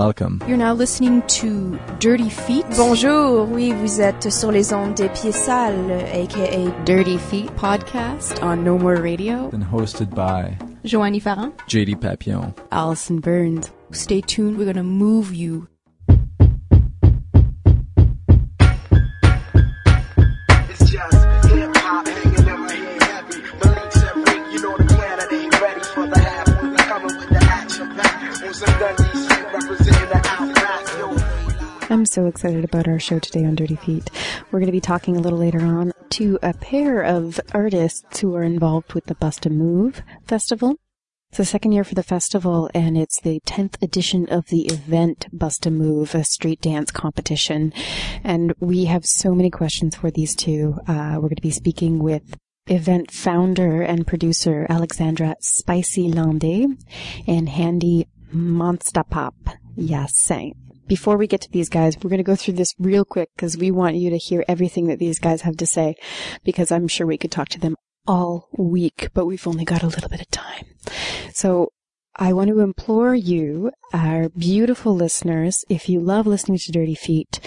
Welcome. You're now listening to Dirty Feet. Bonjour, oui, vous êtes sur les ondes des pieds sales, aka Dirty Feet podcast on No More Radio. And hosted by Joanie Farran, JD Papillon. Allison Burns. Stay tuned. We're gonna move you. I'm so excited about our show today on Dirty Feet. We're going to be talking a little later on to a pair of artists who are involved with the Bust a Move Festival. It's the second year for the festival, and it's the 10th edition of the event Bust a Move, a street dance competition. And we have so many questions for these two. Uh, we're going to be speaking with event founder and producer Alexandra Spicy Landé and Handy Monstapop. Yes, before we get to these guys, we're going to go through this real quick because we want you to hear everything that these guys have to say because I'm sure we could talk to them all week, but we've only got a little bit of time. So I want to implore you, our beautiful listeners, if you love listening to Dirty Feet,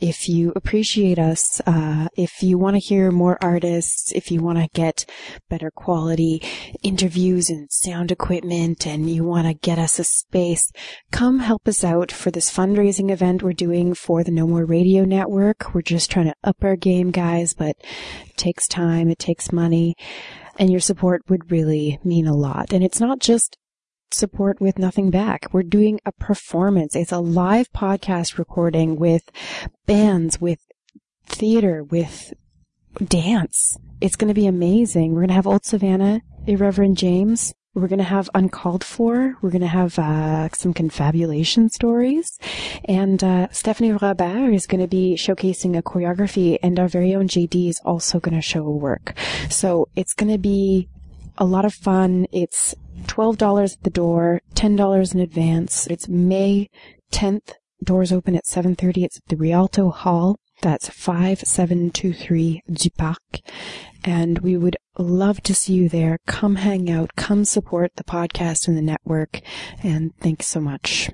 if you appreciate us, uh, if you want to hear more artists, if you want to get better quality interviews and sound equipment, and you want to get us a space, come help us out for this fundraising event we're doing for the No More Radio Network. We're just trying to up our game, guys, but it takes time, it takes money, and your support would really mean a lot. And it's not just support with nothing back. We're doing a performance. It's a live podcast recording with bands, with theater, with dance. It's going to be amazing. We're going to have Old Savannah, Irreverend James. We're going to have Uncalled For. We're going to have uh, some confabulation stories. And uh, Stephanie Robert is going to be showcasing a choreography, and our very own JD is also going to show a work. So it's going to be a lot of fun. It's $12 at the door, $10 in advance. It's May 10th. Doors open at 7.30. It's at the Rialto Hall. That's 5723 du Parc. And we would love to see you there. Come hang out. Come support the podcast and the network. And thanks so much.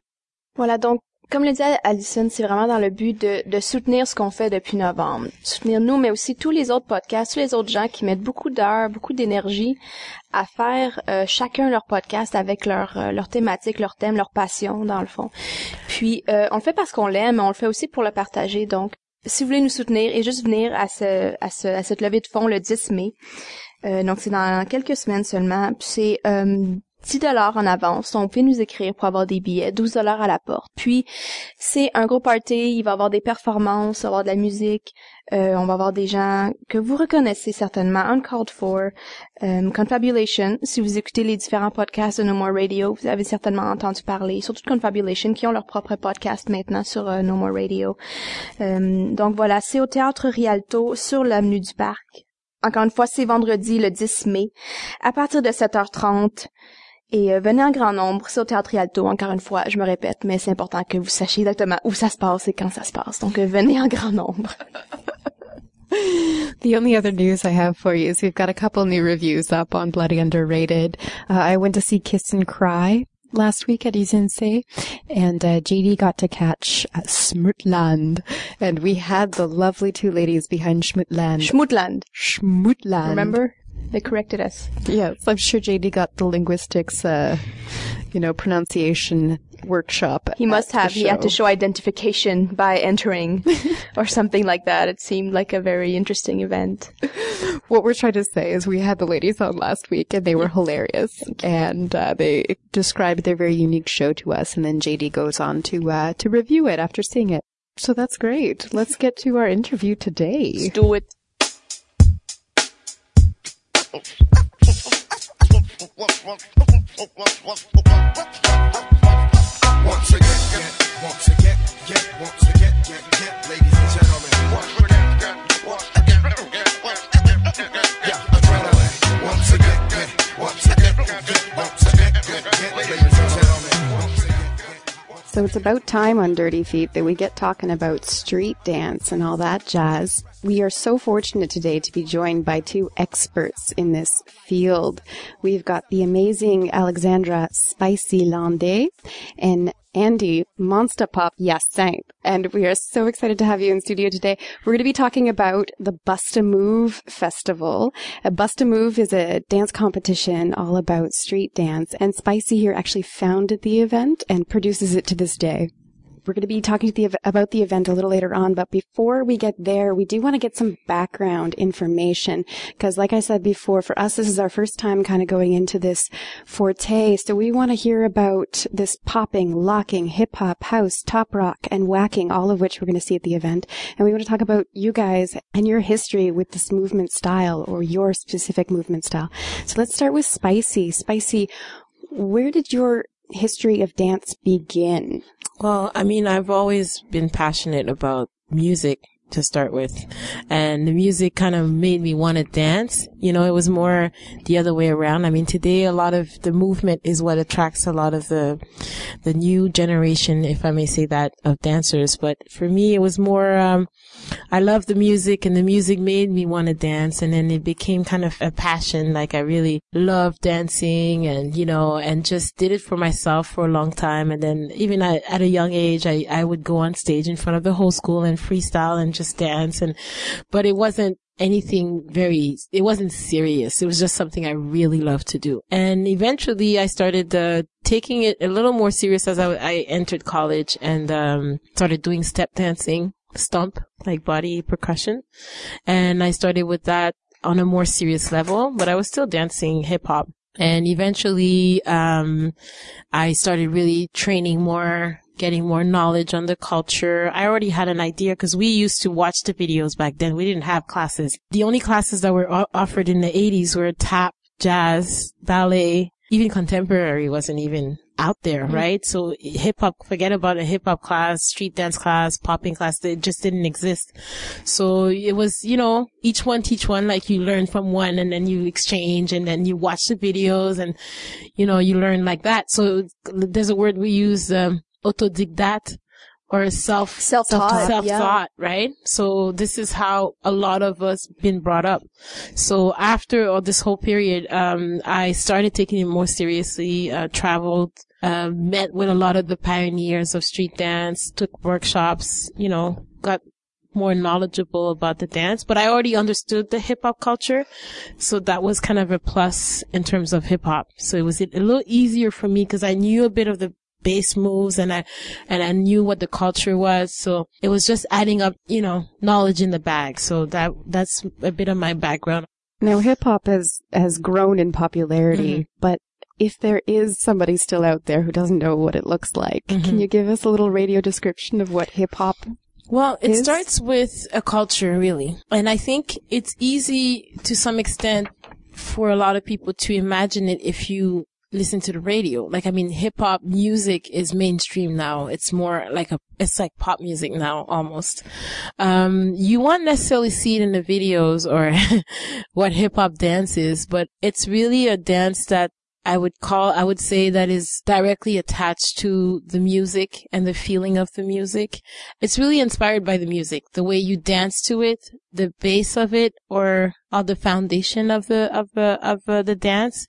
Voilà, donc, comme le disait Alison, c'est vraiment dans le but de, de soutenir ce qu'on fait depuis novembre. Soutenir nous, mais aussi tous les autres podcasts, tous les autres gens qui mettent beaucoup d'heures, beaucoup d'énergie à faire euh, chacun leur podcast avec leur, euh, leur thématique, leur thème, leur passion, dans le fond. Puis, euh, on le fait parce qu'on l'aime, mais on le fait aussi pour le partager. Donc, si vous voulez nous soutenir et juste venir à, ce, à, ce, à cette levée de fonds le 10 mai, euh, donc c'est dans quelques semaines seulement, c'est... Euh, 10 dollars en avance. Donc, vous nous écrire pour avoir des billets, 12 dollars à la porte. Puis, c'est un gros party, il va y avoir des performances, il va y avoir de la musique, euh, on va avoir des gens que vous reconnaissez certainement, Uncalled For, euh, Confabulation. Si vous écoutez les différents podcasts de No More Radio, vous avez certainement entendu parler, surtout Confabulation, qui ont leur propre podcast maintenant sur euh, No More Radio. Euh, donc voilà, c'est au Théâtre Rialto, sur l'avenue du Parc. Encore une fois, c'est vendredi, le 10 mai, à partir de 7h30. Et euh, venez en grand nombre, c'est au Théâtre Rialto, encore une fois, je me répète, mais c'est important que vous sachiez exactement où ça se passe et quand ça se passe. Donc, euh, venez en grand nombre. The only other news I have for you is we've got a couple new reviews up on Bloody Underrated. Uh, I went to see Kiss and Cry last week at Usine C, and uh, JD got to catch uh, Smutland, and we had the lovely two ladies behind Schmutland. Schmutland, Schmutland. remember? They corrected us. Yes, I'm sure JD got the linguistics, uh, you know, pronunciation workshop. He must have. He had to show identification by entering or something like that. It seemed like a very interesting event. What we're trying to say is we had the ladies on last week and they were hilarious and uh, they described their very unique show to us and then JD goes on to uh, to review it after seeing it. So that's great. Let's get to our interview today. Do it. So it's about time on Dirty Feet that we get talking about street dance and all that jazz. We are so fortunate today to be joined by two experts in this field. We've got the amazing Alexandra Spicy Landé and Andy Monster Pop Yassin. And we are so excited to have you in studio today. We're going to be talking about the Bust a Move Festival. A Bust a Move is a dance competition all about street dance. And Spicy here actually founded the event and produces it to this day. We're going to be talking to the, about the event a little later on, but before we get there, we do want to get some background information because, like I said before, for us, this is our first time kind of going into this forte. So we want to hear about this popping, locking, hip hop, house, top rock, and whacking, all of which we're going to see at the event. And we want to talk about you guys and your history with this movement style or your specific movement style. So let's start with Spicy. Spicy, where did your history of dance begin? Well, I mean, I've always been passionate about music to start with. And the music kind of made me want to dance. You know, it was more the other way around. I mean, today a lot of the movement is what attracts a lot of the, the new generation, if I may say that, of dancers. But for me, it was more, um, I loved the music and the music made me want to dance. And then it became kind of a passion. Like I really loved dancing and, you know, and just did it for myself for a long time. And then even at, at a young age, I, I would go on stage in front of the whole school and freestyle and just dance. And, but it wasn't anything very, it wasn't serious. It was just something I really loved to do. And eventually I started, uh, taking it a little more serious as I, I entered college and, um, started doing step dancing, stomp, like body percussion. And I started with that on a more serious level, but I was still dancing hip hop. And eventually, um, I started really training more, getting more knowledge on the culture. I already had an idea because we used to watch the videos back then. We didn't have classes. The only classes that were offered in the 80s were tap, jazz, ballet, even contemporary wasn't even out there, right? So hip hop, forget about a hip hop class, street dance class, popping class. It just didn't exist. So it was, you know, each one teach one, like you learn from one and then you exchange and then you watch the videos and, you know, you learn like that. So there's a word we use, um, autodidact or self Self-taught, self yeah. right? So this is how a lot of us been brought up. So after all this whole period, um, I started taking it more seriously, uh, traveled, uh, met with a lot of the pioneers of street dance, took workshops, you know, got more knowledgeable about the dance, but I already understood the hip hop culture. So that was kind of a plus in terms of hip hop. So it was a little easier for me because I knew a bit of the bass moves and I, and I knew what the culture was. So it was just adding up, you know, knowledge in the bag. So that, that's a bit of my background. Now, hip hop has has grown in popularity, mm-hmm. but if there is somebody still out there who doesn't know what it looks like, can mm-hmm. you give us a little radio description of what hip hop? Well, it is? starts with a culture, really. And I think it's easy to some extent for a lot of people to imagine it if you listen to the radio. Like, I mean, hip hop music is mainstream now. It's more like a, it's like pop music now, almost. Um, you won't necessarily see it in the videos or what hip hop dance is, but it's really a dance that I would call, I would say that is directly attached to the music and the feeling of the music. It's really inspired by the music, the way you dance to it, the base of it, or, or the foundation of the, of the, of uh, the dance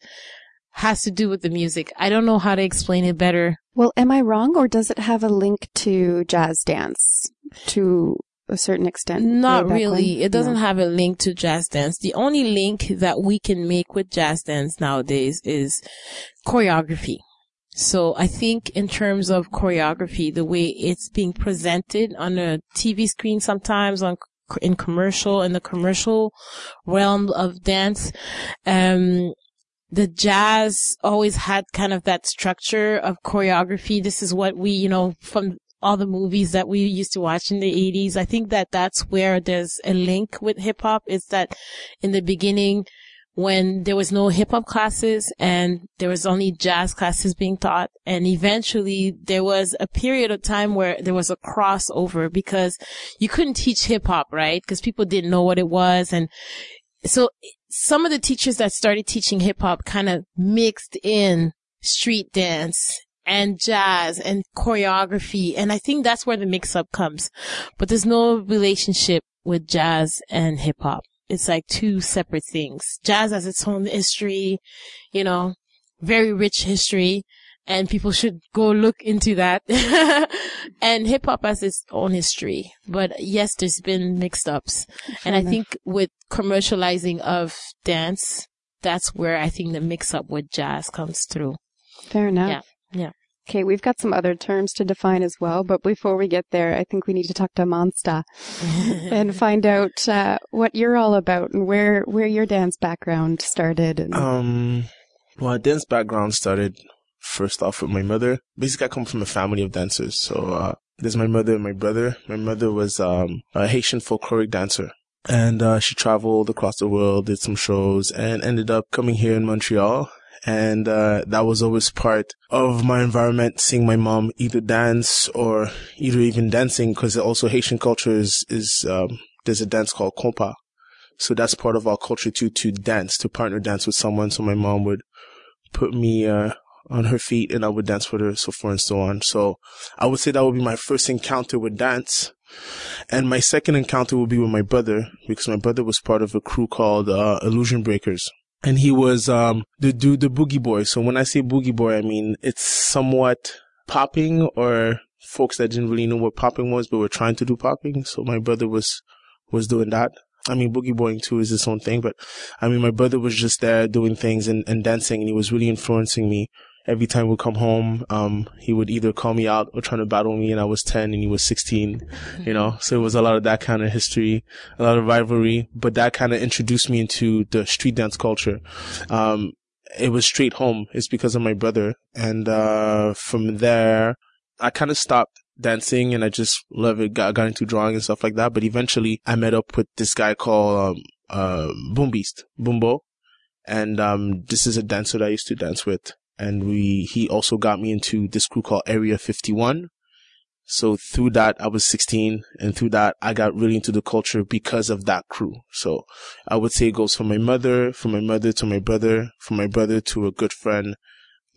has to do with the music. I don't know how to explain it better. Well, am I wrong, or does it have a link to jazz dance to a certain extent? Not really. when? It doesn't No. have a link to jazz dance. The only link that we can make with jazz dance nowadays is choreography. So I think in terms of choreography, the way it's being presented on a TV screen sometimes on in commercial, in the commercial realm of dance, um, the jazz always had kind of that structure of choreography. This is what we, you know, from all the movies that we used to watch in the 80s. I think that that's where there's a link with hip hop is that in the beginning, when there was no hip hop classes and there was only jazz classes being taught. And eventually there was a period of time where there was a crossover because you couldn't teach hip hop, right? Because people didn't know what it was. And so some of the teachers that started teaching hip hop kind of mixed in street dance and jazz and choreography. And I think that's where the mix up comes. But there's no relationship with jazz and hip hop. It's like two separate things. Jazz has its own history, you know, very rich history and people should go look into that. and hip hop has its own history. But yes, there's been mixed ups. And I think with commercializing of dance, that's where I think the mix up with jazz comes through. Fair enough. Yeah. Yeah. Okay, we've got some other terms to define as well, but before we get there, I think we need to talk to Monsta and find out uh, what you're all about and where where your dance background started. And Um, well, dance background started first off with my mother. Basically, I come from a family of dancers. So, uh, there's my mother and my brother. My mother was, um, a Haitian folkloric dancer. And, uh, she traveled across the world, did some shows, and ended up coming here in Montreal. And, uh, that was always part of my environment, seeing my mom either dance or either even dancing, because also Haitian culture is, is, um, there's a dance called compa. So that's part of our culture too, to dance, to partner dance with someone. So my mom would put me, uh, on her feet and I would dance with her, so forth and so on. So I would say that would be my first encounter with dance. And my second encounter would be with my brother because my brother was part of a crew called, uh, Illusion Breakers. And he was, um, the dude, the boogie boy. So when I say boogie boy, I mean, it's somewhat popping or folks that didn't really know what popping was, but were trying to do popping. So my brother was, was doing that. I mean, boogie boying too is its own thing, but I mean, my brother was just there doing things and, and dancing and he was really influencing me. Every time we would come home, um, he would either call me out or trying to battle me and I was 10 and he was 16, you know, so it was a lot of that kind of history, a lot of rivalry, but that kind of introduced me into the street dance culture. Um, it was straight home. It's because of my brother. And, uh, from there, I kind of stopped dancing and I just love it, got, got into drawing and stuff like that. But eventually I met up with this guy called, um, uh, Boom Beast, Boombo. And, um, this is a dancer that I used to dance with. And we, he also got me into this crew called Area 51. So through that, I was 16 and through that, I got really into the culture because of that crew. So I would say it goes from my mother, from my mother to my brother, from my brother to a good friend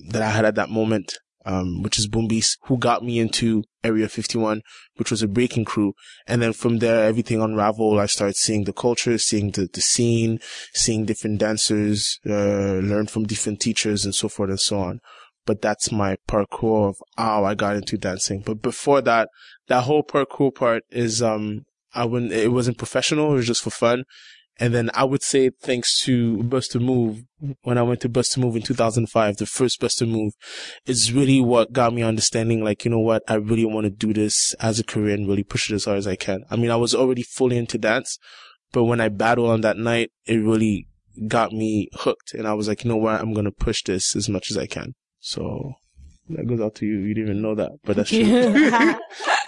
that I had at that moment, um, which is Boom Beast, who got me into Area 51, which was a breaking crew. And then from there, everything unraveled. I started seeing the culture, seeing the, the scene, seeing different dancers, uh, learn from different teachers and so forth and so on. But that's my parkour of how I got into dancing. But before that, that whole parkour part is, um, I wouldn't, it wasn't professional. It was just for fun. And then I would say thanks to Bust a Move, when I went to Bust a Move in 2005, the first Bust a Move is really what got me understanding, like, you know what, I really want to do this as a career and really push it as hard as I can. I mean, I was already fully into dance, but when I battled on that night, it really got me hooked. And I was like, you know what, I'm going to push this as much as I can. So that goes out to you. You didn't even know that, but that's true.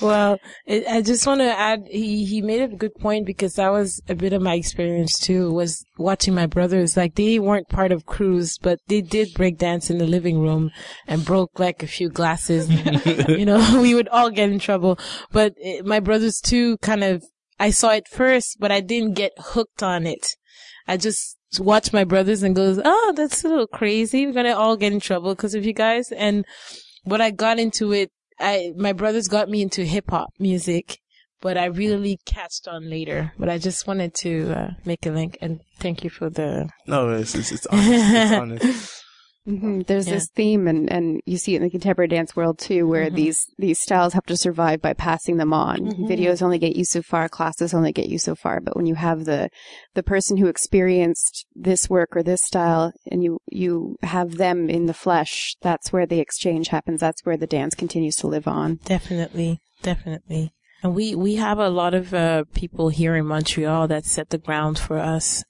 well, it, I just want to add, he, he made a good point because that was a bit of my experience too, was watching my brothers. Like they weren't part of crews, but they did break dance in the living room and broke like a few glasses. you know, we would all get in trouble, but eh, my brothers too kind of, I saw it first, but I didn't get hooked on it. I just watch my brothers and goes, oh, that's a little crazy. We're going to all get in trouble because of you guys. And when I got into it, I, my brothers got me into hip hop music, but I really catched on later. But I just wanted to uh, make a link and thank you for the. no, it's, it's, it's honest. It's honest. Hmm there's Yeah. this theme, and, and you see it in the contemporary dance world too, where these these styles have to survive by passing them on. Videos only get you so far, classes only get you so far. But when you have the the person who experienced this work or this style, and you you have them in the flesh, that's where the exchange happens. That's where the dance continues to live on. Definitely, definitely. And we, we have a lot of, uh, people here in Montreal that set the ground for us.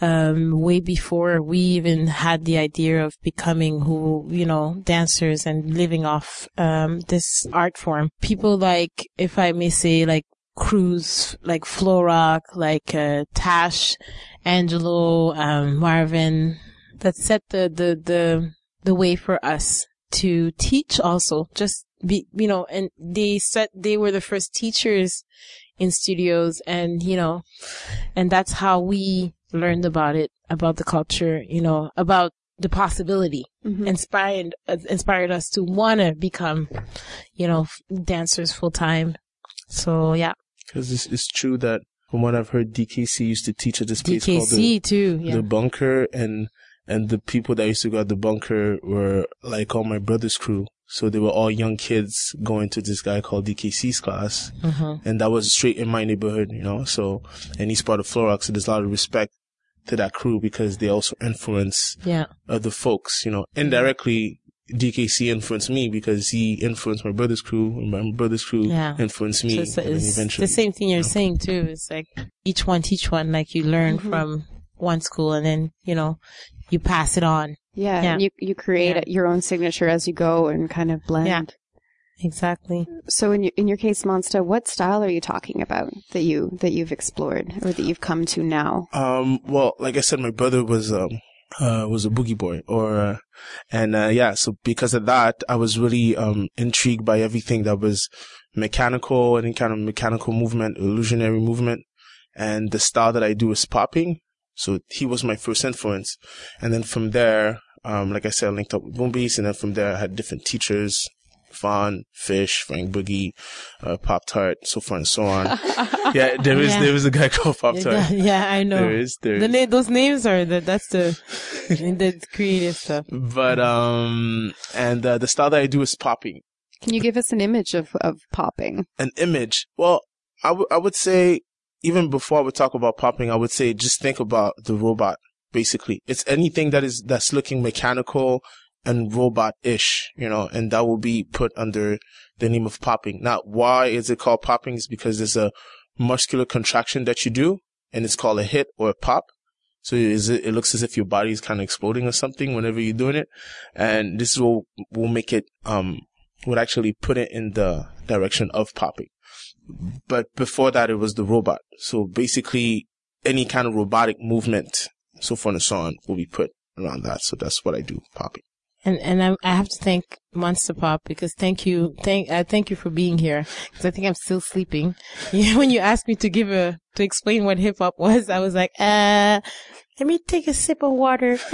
Um, way before we even had the idea of becoming who, you know, dancers and living off, um, this art form. People like, if I may say, like, Cruz, like Flo Rock, like, uh, Tash, Angelo, um, Marvin, that set the, the, the, the way for us to teach also just be you know and they said they were the first teachers in studios and you know and that's how we learned about it about the culture you know about the possibility inspired uh, inspired us to want to become you know f- dancers full time so yeah Because it's, it's true that from what I've heard, DKC used to teach at this place called the, too. Yeah. the bunker and and the people that used to go at the bunker were like all my brother's crew. So they were all young kids going to this guy called DKC's class. Mm-hmm. And that was straight in my neighborhood, you know? So, and he's part of Florox. So there's a lot of respect to that crew because they also influence yeah. other folks, you know, indirectly. DKC influenced me because he influenced my brother's crew, and my brother's crew Yeah. influenced me. So it's, and it's the same thing you're saying too. It's like each one teach one. Like you learn Mm-hmm. from one school and then, you know, you pass it on. Yeah, Yeah. You you create Yeah. your own signature as you go and kind of blend. Yeah. Exactly. So in your in your case, Monsta, what style are you talking about that you that you've explored or that you've come to now? Um, well, like I said, my brother was, um, uh, was a boogie boy or, uh, and, uh, yeah, so because of that, I was really, um, intrigued by everything that was mechanical, any kind of mechanical movement, illusionary movement. And the style that I do is popping. So he was my first influence. And then from there, um, like I said, I linked up with Boom Beats. And then from there, I had different teachers. Fawn, Fish, Frank Boogie, uh, Pop Tart, so forth and so on. yeah, there is, Yeah. there is a guy called Pop Tart. yeah, I know. There is, there the is. na- those names are the that's the the creative stuff. But um, and uh, the style that I do is popping. Can you give us an image of of popping? An image. Well, I I would say even before I would talk about popping, I would say just think about the robot. Basically, it's anything that is that's looking mechanical and robot-ish, you know, and that will be put under the name of popping. Now, why is it called popping? Is because there's a muscular contraction that you do, and it's called a hit or a pop. So is it, it looks as if your body is kind of exploding or something whenever you're doing it. And this will, will make it, um, would actually put it in the direction of popping. But before that, it was the robot. So basically any kind of robotic movement, so forth and so on will be put around that. So that's what I do, Poppy. And and I, I have to thank Monster Pop because thank you, thank I thank you for being here because I think I'm still sleeping. Yeah, when you asked me to give a to explain what hip hop was, I was like, uh, let me take a sip of water.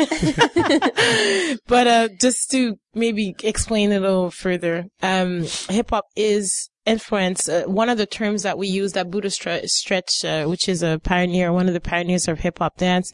but uh, just to maybe explain it a little further, um, hip hop is influence. Uh, one of the terms that we use that Buddha Stre- Stretch, uh, which is a pioneer, one of the pioneers of hip hop dance,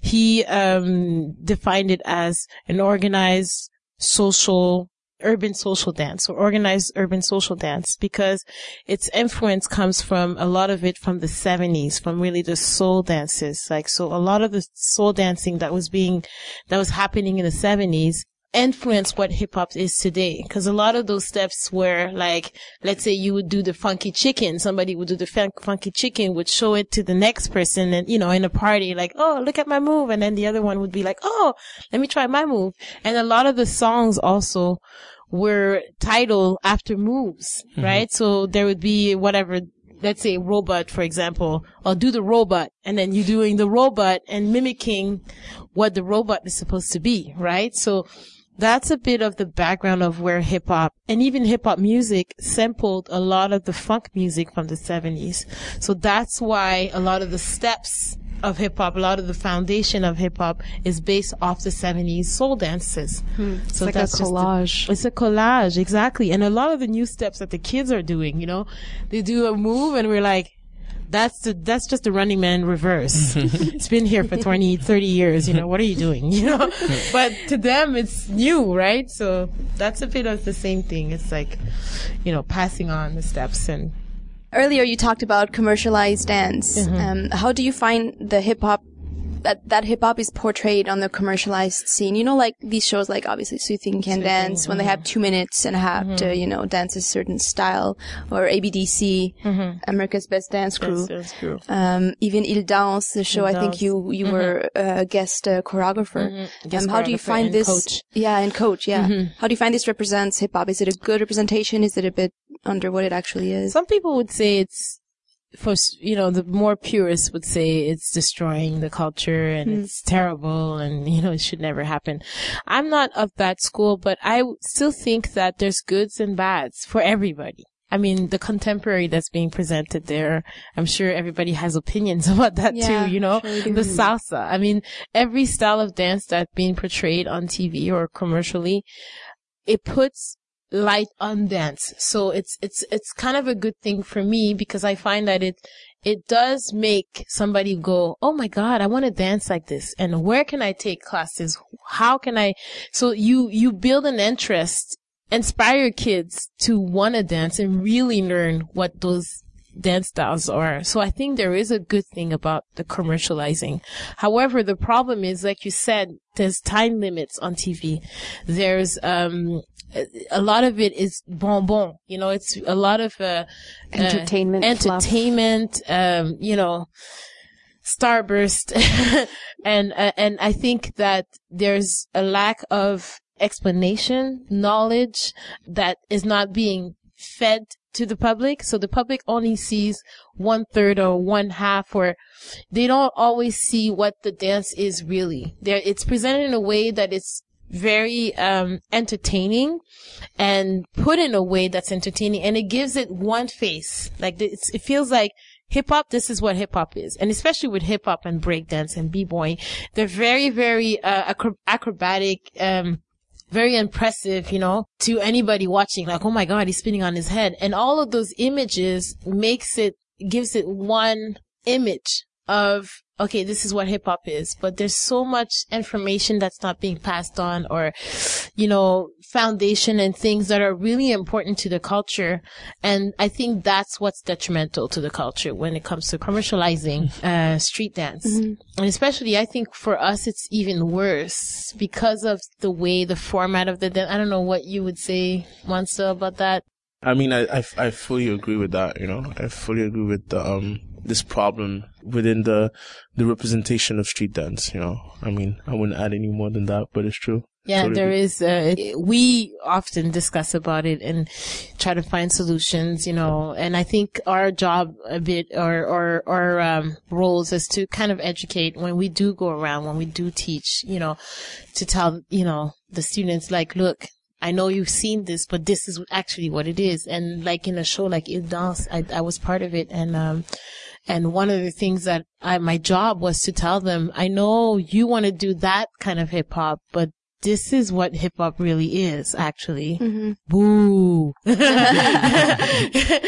he um, defined it as an organized social urban social dance or organized urban social dance because its influence comes from a lot of it from the 70s from really the soul dances like so a lot of the soul dancing that was being that was happening in the 70s influenced what hip hop is today. Cause a lot of those steps were like, let's say you would do the funky chicken. Somebody would do the fun- funky chicken, would show it to the next person and, you know, in a party, like, oh, look at my move. And then the other one would be like, oh, let me try my move. And a lot of the songs also were titled after moves, mm-hmm. right? So there would be whatever let's say robot, for example, or do the robot, and then you're doing the robot and mimicking what the robot is supposed to be, right? So that's a bit of the background of where hip hop and even hip hop music sampled a lot of the funk music from the 70s. So that's why a lot of the steps of hip hop, a lot of the foundation of hip hop is based off the 70s soul dances. Hmm. It's So like a that's the- collage. it's a collage, exactly. And a lot of the new steps that the kids are doing, you know, they do a move and we're like, that's the, that's just the running man reverse. it's been here for 20, 30 years, you know, what are you doing? You know, but to them it's new, right? So that's a bit of the same thing. It's like, you know, passing on the steps and Earlier, you talked about commercialized dance. Mm-hmm. Um, how do you find the hip hop that that hip hop is portrayed on the commercialized scene? You know, like these shows, like obviously So You Think You Can Dance, when they mm-hmm. have two minutes and a half to you know dance a certain style, or ABDC, America's Best Dance Crew. Mm-hmm. Um, even Ils dansent, the show. I think Danse. you you were a guest uh, choreographer. Guest Um, how do you find this? coach. Yeah, and coach. Yeah. How do you find this represents hip hop? Is it a good representation? Is it a bit under what it actually is? Some people would say it's for you know the more purists would say it's destroying the culture and hmm. it's terrible and you know it should never happen. I'm not of that school, but i still think that there's goods and bads for everybody. I mean, the contemporary that's being presented there, I'm sure everybody has opinions about that Yeah, too, you know? sure the salsa. I mean, every style of dance that's being portrayed on TV or commercially, it puts light on dance. So it's, it's, it's kind of a good thing for me because I find that it, it does make somebody go, Oh my God, I want to dance like this. And where can I take classes? How can I? So you, you build an interest, inspire kids to want to dance and really learn what those dance styles are. So I think there is a good thing about the commercializing. However, the problem is, like you said, there's time limits on TV. There's, um, a- lot of it is bonbon. You know, it's a lot of, uh, Entertainment uh, entertainment, um, you know, starburst. and, uh, and I think that there's a lack of explanation, knowledge that is not being fed to the public. So the public only sees one third or one half or they don't always see what the dance is really. There, it's presented in a way that it's very, um, entertaining and put in a way that's entertaining and it gives it one face. Like it feels like hip hop, this is what hip hop is. And especially with hip hop and breakdance and b-boy, they're very, very, uh, acro- acrobatic, um, very impressive, you know, to anybody watching. Like, oh my God, he's spinning on his head. And all of those images makes it, gives it one image of, okay, this is what hip hop is. But there's so much information that's not being passed on or, you know, foundation and things that are really important to the culture. And I think that's what's detrimental to the culture when it comes to commercializing, uh, street dance. And especially, I think for us, it's even worse because of the way the format of the dance. I don't know what you would say, Monster, about that. I mean, I, I, I fully agree with that. You know, I fully agree with the um this problem within the the representation of street dance. You know, I mean, I wouldn't add any more than that, but it's true. Yeah, Totally there agree. Uh, we often discuss about it and try to find solutions, you know. And I think our job a bit, or or or um, roles, is to kind of educate when we do go around, when we do teach, you know, to tell you know the students like, look. I know you've seen this, but this is actually what it is. And like in a show like Ils dansent, I, I was part of it. And, um, and one of the things that I, my job was to tell them, I know you want to do that kind of hip hop, but this is what hip hop really is, actually. Mm-hmm. Boo.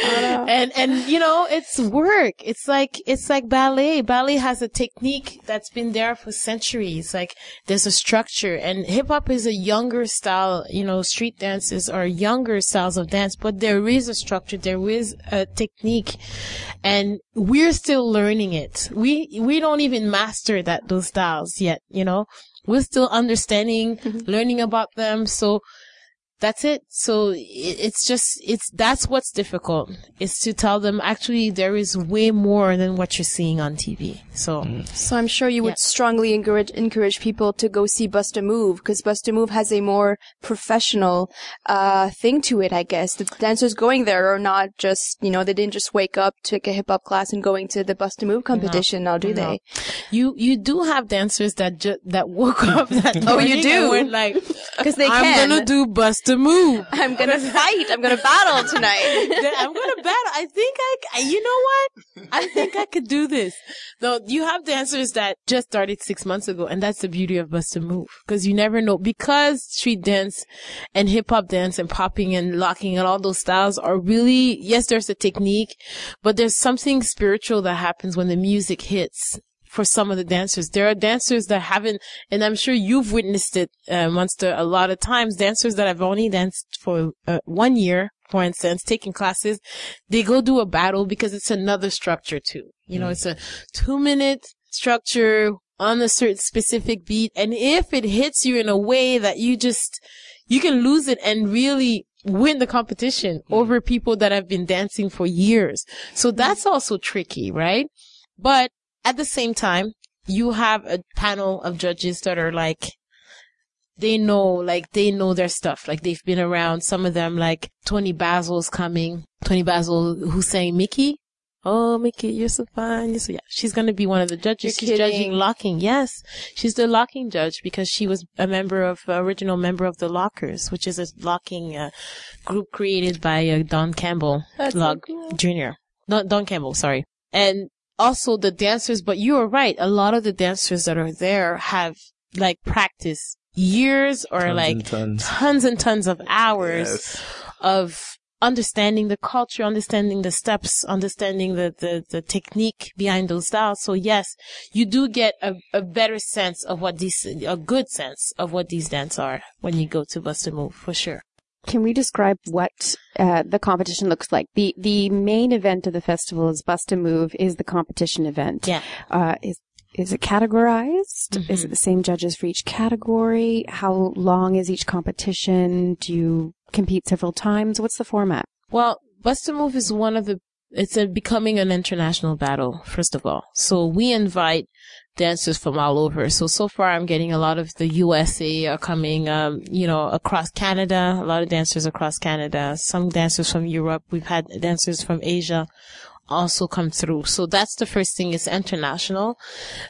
Uh. and, and, you know, it's work. It's like, it's like ballet. Ballet has a technique that's been there for centuries. Like, there's a structure and hip hop is a younger style, you know, street dances are younger styles of dance, but there is a structure. There is a technique and we're still learning it. We, we don't even master that, those styles yet, you know? We're still understanding, learning about them. So that's it. So it's just, it's, that's what's difficult is to tell them actually there is way more than what you're seeing on TV. So So I'm sure you would Yeah. strongly encourage encourage people to go see Bust a Move because Bust a Move has a more professional uh thing to it. I guess the dancers going there are not just you know they didn't just wake up, take a hip hop class, and going to the Bust a Move competition. Now do No. they? you, you do have dancers that ju- that woke up that Oh, you do? and went like, 'Cause they I'm can. gonna do bust a move. I'm gonna fight. I'm gonna battle tonight. I'm gonna battle. I think I, I- you know what? I think I could do this. Though you have dancers that just started six months ago, and that's the beauty of Bust a Move. Cause you never know, because street dance and hip hop dance and popping and locking and all those styles are really, yes, there's a technique, but there's something spiritual that happens when the music hits. For some of the dancers, there are dancers that haven't, and I'm sure you've witnessed it, uh, Monster, a lot of times. Dancers that have only danced for uh, one year, for instance, taking classes, they go do a battle because it's another structure too. You know, it's a two minute structure on a certain specific beat. And if it hits you in a way that you just, you can lose it and really win the competition over people that have been dancing for years. So that's also tricky, right? But at the same time, you have a panel of judges that are like, they know, like, they know their stuff. Like, they've been around. Some of them, like, Toni Basil's coming. Toni Basil, who sang Mickey. Oh, Mickey, you're so fine. You're so, yeah. She's going to be one of the judges. You're She's kidding. judging locking. Yes. She's the locking judge because she was a member of, uh, original member of the Lockers, which is a locking, uh, group created by, uh, Don Campbell. That's so cool. Jr. Don, Don Campbell, sorry. And also the dancers, but you are right. A lot of the dancers that are there have like practiced years or Tons like and tons. tons and tons of hours Yes. of understanding the culture, understanding the steps, understanding the, the, the technique behind those styles. So yes, you do get a, a better sense of what these, a good sense of what these dances are when you go to Bust a Move for sure. Can we describe what uh, the competition looks like? The the main event of the festival is Bust a Move is the competition event. Yeah. Uh, is is it categorized? Mm-hmm. Is it the same judges for each category? How long is each competition? Do you compete several times? What's the format? Well, Bust a Move is one of the, it's a becoming an international battle, first of all. So we invite dancers from all over. So, so far I'm getting a lot of the USA are coming, um, you know, across Canada, a lot of dancers across Canada, some dancers from Europe. We've had dancers from Asia also come through. So that's the first thing. It's international.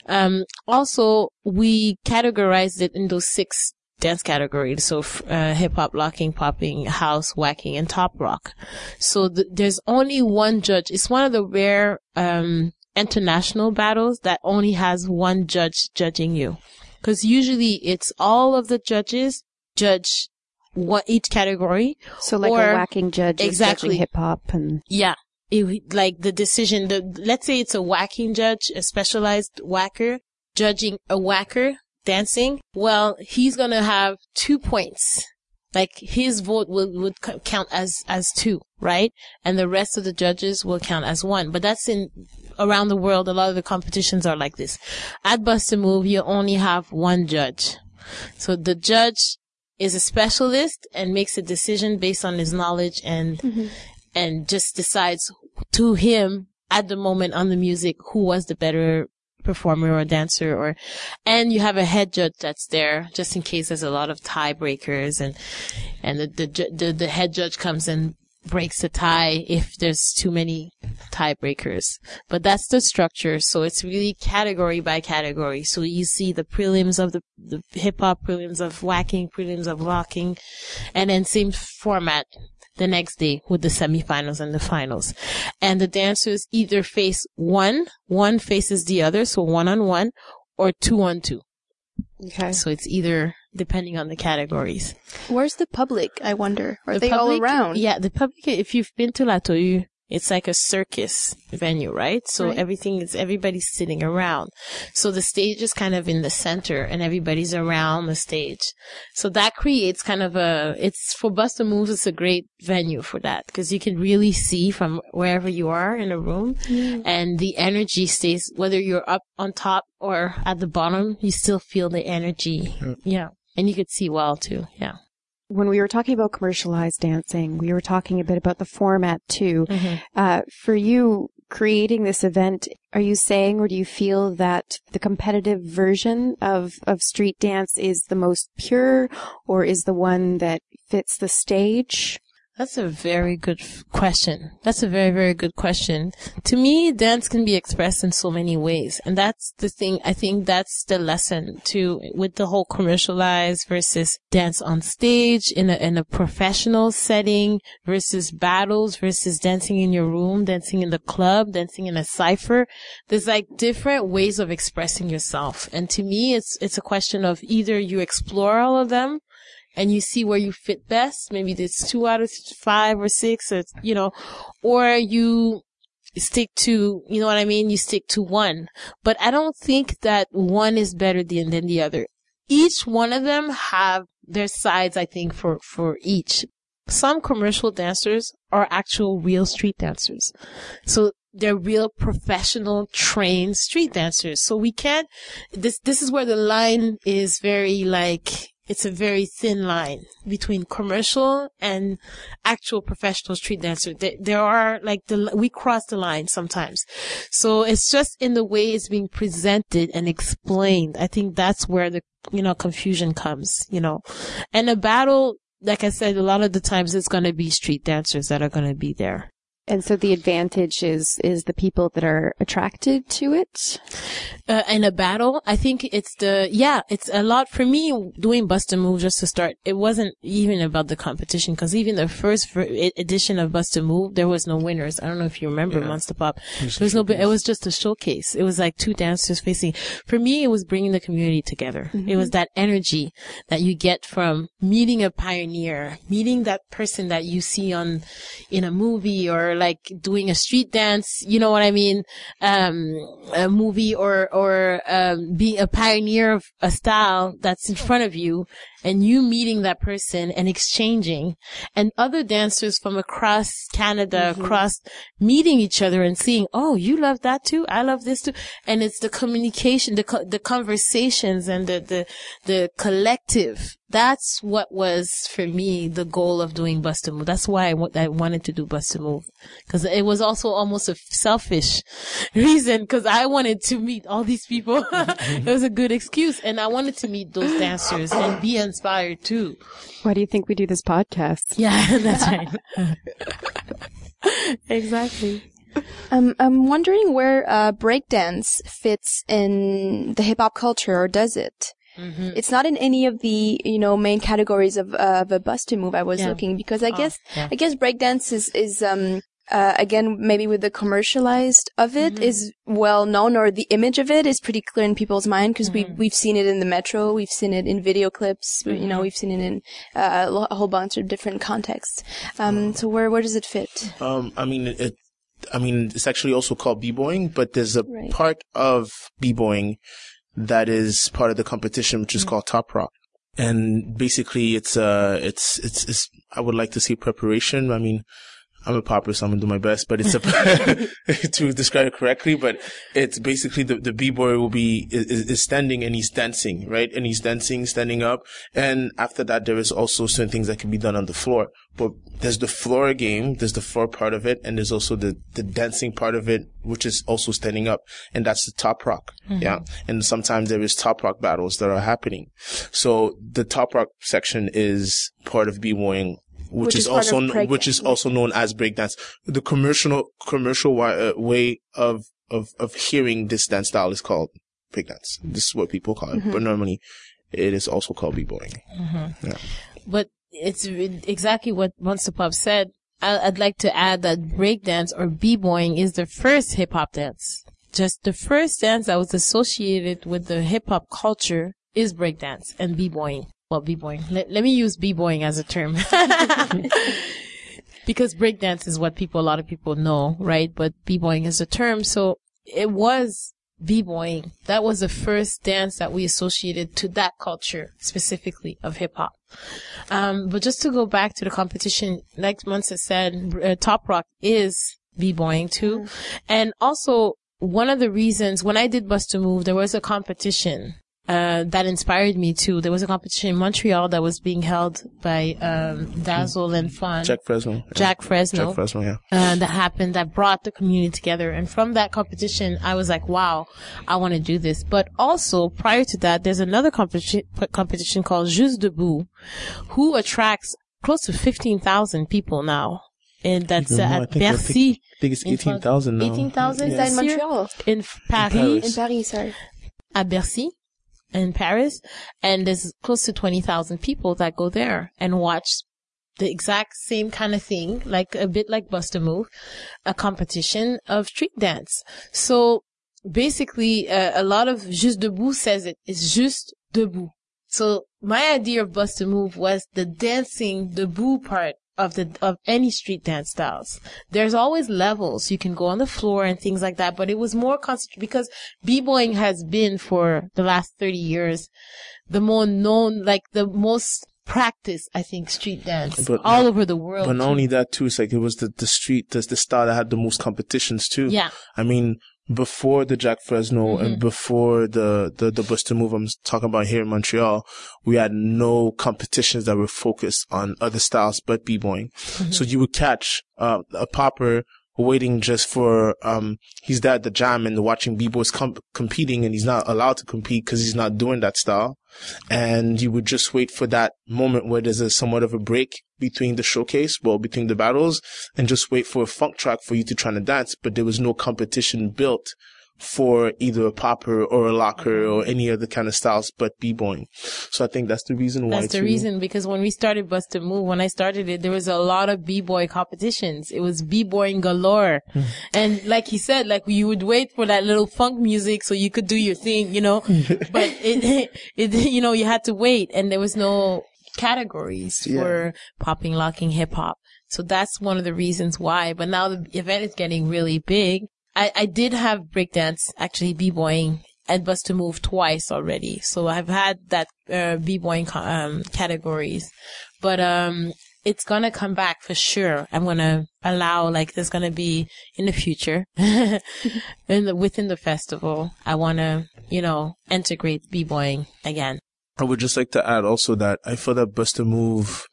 Um, also we categorized it in those six dance categories. So, uh, hip hop, locking, popping, house, whacking, and top rock. So th- there's only one judge. It's one of the rare, um, international battles that only has one judge judging you. Cause usually it's all of the judges judge what each category. So like Or- a whacking judge exactly. hip hop and Yeah. It, like the decision, the, let's say it's a whacking judge, a specialized whacker judging a whacker dancing. Well, he's going to have two points. Like his vote will, would count as, as two, right? And the rest of the judges will count as one. But that's in, around the world. A lot of the competitions are like this. At Bust a Move, you only have one judge. So the judge is a specialist and makes a decision based on his knowledge and mm-hmm. and just decides to him at the moment on the music who was the better performer or dancer or and you have a head judge that's there just in case there's a lot of tiebreakers and and the, the the the head judge comes and breaks the tie if there's too many tiebreakers but that's the structure so it's really category by category so you see the prelims of the, the hip hop prelims of whacking prelims of locking and then same format the next day with the semifinals and the finals. And the dancers either face one, one faces the other, so one on one, or two on two. okay. So it's either depending on the categories. Where's the public? I wonder. Are The they all around? Yeah, the public, if you've been to La Tohu, it's like a circus venue, right? So Right. everything is, everybody's sitting around. So the stage is kind of in the center and everybody's around the stage. So that creates kind of a, it's for Buster Moves, it's a great venue for that because you can really see from wherever you are in a room mm. and the energy stays, whether you're up on top or at the bottom, you still feel the energy. Mm. Yeah. And you could see well too. Yeah. When we were talking about commercialized dancing, we were talking a bit about the format too. Uh, for you, creating this event, are you saying or do you feel that the competitive version of, of street dance is the most pure or is the one that fits the stage? That's a very good f- question. That's a very, very good question. To me, dance can be expressed in so many ways. And that's the thing. I think that's the lesson too with the whole commercialized versus dance on stage in a, in a professional setting versus battles versus dancing in your room, dancing in the club, dancing in a cipher. There's like different ways of expressing yourself. And to me, it's, it's a question of either you explore all of them and you see where you fit best. Maybe it's two out of five or six, or, you know, or you stick to, you know what I mean? You stick to one. But I don't think that one is better than, than the other. Each one of them have their sides, I think, for, for each. Some commercial dancers are actual real street dancers. So they're real professional trained street dancers. So we can't, this, this is where the line is very like, it's a very thin line between commercial and actual professional street dancer. There, there are like the, we cross the line sometimes. So it's just in the way it's being presented and explained. I think that's where the, you know, confusion comes, you know, and a battle, like I said, a lot of the times it's going to be street dancers that are going to be there. And so the advantage is is the people that are attracted to it. uh, in a battle. I think it's the, yeah, it's a lot for me doing Bust a Move just to start. It wasn't even about the competition because even the first ver- edition of Bust a Move, there was no winners. I don't know if you remember Monster Pop. There was no, it was just a showcase. It was like two dancers facing. For me, it was bringing the community together. It was that energy that you get from meeting a pioneer, meeting that person that you see on, in a movie or like doing a street dance. You know what I mean? Um, a movie or, or, um, be a pioneer of a style that's in front of you and you meeting that person and exchanging and other dancers from across Canada, mm-hmm. across meeting each other and seeing, oh, you love that too. I love this too. And it's the communication, the, co- the conversations and the, the, the collective. That's what was for me the goal of doing Bust a Move. That's why I wa- I wanted to do Bust a Move. Cause it was also almost a selfish reason cause I wanted to meet all these people. it was a good excuse. And I wanted to meet those dancers and be inspired too. Why do you think we do this podcast? Yeah, that's right. exactly. Um, I'm wondering where uh, breakdance fits in the hip hop culture, or does it? Mm-hmm. It's not in any of the you know main categories of uh, of a bust move. I was Yeah. looking because I guess yeah. I guess breakdance is is um uh, again maybe with the commercialized of it Mm-hmm. is well known or the image of it is pretty clear in people's mind because Mm-hmm. we we've seen it in the metro, we've seen it in video clips, you Mm-hmm. know, we've seen it in uh, a whole bunch of different contexts. Um, so where where does it fit? Um, I mean, it, I mean, it's actually also called b-boying, but there's a Right. part of b-boying that is part of the competition, which is Mm. called Top Rock. And basically it's, uh, it's, it's, it's, I would like to say preparation. I mean, I'm a popper, so I'm gonna do my best, but it's a, to describe it correctly, but it's basically the, the b-boy will be, is, is standing and he's dancing, right? And he's dancing, standing up. And after that, there is also certain things that can be done on the floor. But there's the floor game, there's the floor part of it, and there's also the, the dancing part of it, which is also standing up. And that's the top rock. Mm-hmm. Yeah. And sometimes there is top rock battles that are happening. So the top rock section is part of b-boying which, Which is, is also which is also known as breakdance. The commercial commercial wi- uh, way of of of hearing this dance style is called breakdance. This is what people call it, but normally it is also called b-boying. But it's exactly what Monster Pop said. I- I'd like to add that breakdance or b-boying is the first hip hop dance. Just the first dance that was associated with the hip hop culture is breakdance and b-boying. Well, b-boying. Let, let me use b-boying as a term. because breakdance is what people, a lot of people know, right? But b-boying is a term. So it was b-boying. That was the first dance that we associated to that culture specifically of hip hop. Um, but just to go back to the competition, like Monster said, uh, Top Rock is b-boying too. And also one of the reasons when I did Bust a Move, there was a competition uh, that inspired me too. There was a competition in Montreal that was being held by um, Dazzle and Fun. Jack Fresno. yeah. Jack Fresno Jack Fresno, yeah. uh, that happened that brought the community together. And from that competition, I was like, wow, I want to do this. But also prior to that, there's another competition, competition called Juste Debout, who attracts close to 15,000 people now. And that's uh, more. I at I Bercy. think- I think it's in France. 18,000 now. 18,000 Is in? Montreal? In F- Paris, Paris. In Paris, sorry. at Bercy in Paris, and there's close to 20,000 people that go there and watch the exact same kind of thing, like a bit like Bust a Move, a competition of street dance. So basically, uh, a lot of Juste Debout says it is Juste Debout. So my idea of Bust a Move was the dancing the debout part of the of any street dance styles. There's always levels. You can go on the floor and things like that, but it was more concentrated because b-boying has been for the last 30 years the more known, like the most practiced, I think, street dance But- all over the world. But not too. only that too, it's like it was the, the street, the, the style that had the most competitions too. Yeah. I mean, before the Jack Fresno Mm-hmm. and before the, the, the Bust a Move I'm talking about here in Montreal, we had no competitions that were focused on other styles but b-boying. Mm-hmm. So you would catch, uh, a popper waiting just for um he's there at the jam and watching b-boys com- competing and he's not allowed to compete because he's not doing that style. And you would just wait for that moment where there's a somewhat of a break between the showcase well between the battles and just wait for a funk track for you to try to dance. But there was no competition built for either a popper or a locker or any other kind of styles but b-boying so i think that's the reason why That's the too. reason because when we started Bust a Move, when I started it, there was a lot of b-boy competitions. It was b-boying galore. Hmm. and like he said, like you would wait for that little funk music so you could do your thing, you know, but it, it, you know, you had to wait and there was no categories Yeah. for popping, locking, hip hop. So that's one of the reasons why. But now the event is getting really big. I, I did have breakdance, actually b-boying and Bust a Move twice already. So I've had that, uh, b-boying, um, categories. But, um, it's gonna come back for sure. I'm gonna allow, like, there's gonna be in the future, in the, within the festival, I wanna, you know, integrate b-boying again. I would just like to add also that I feel that Bust a Move,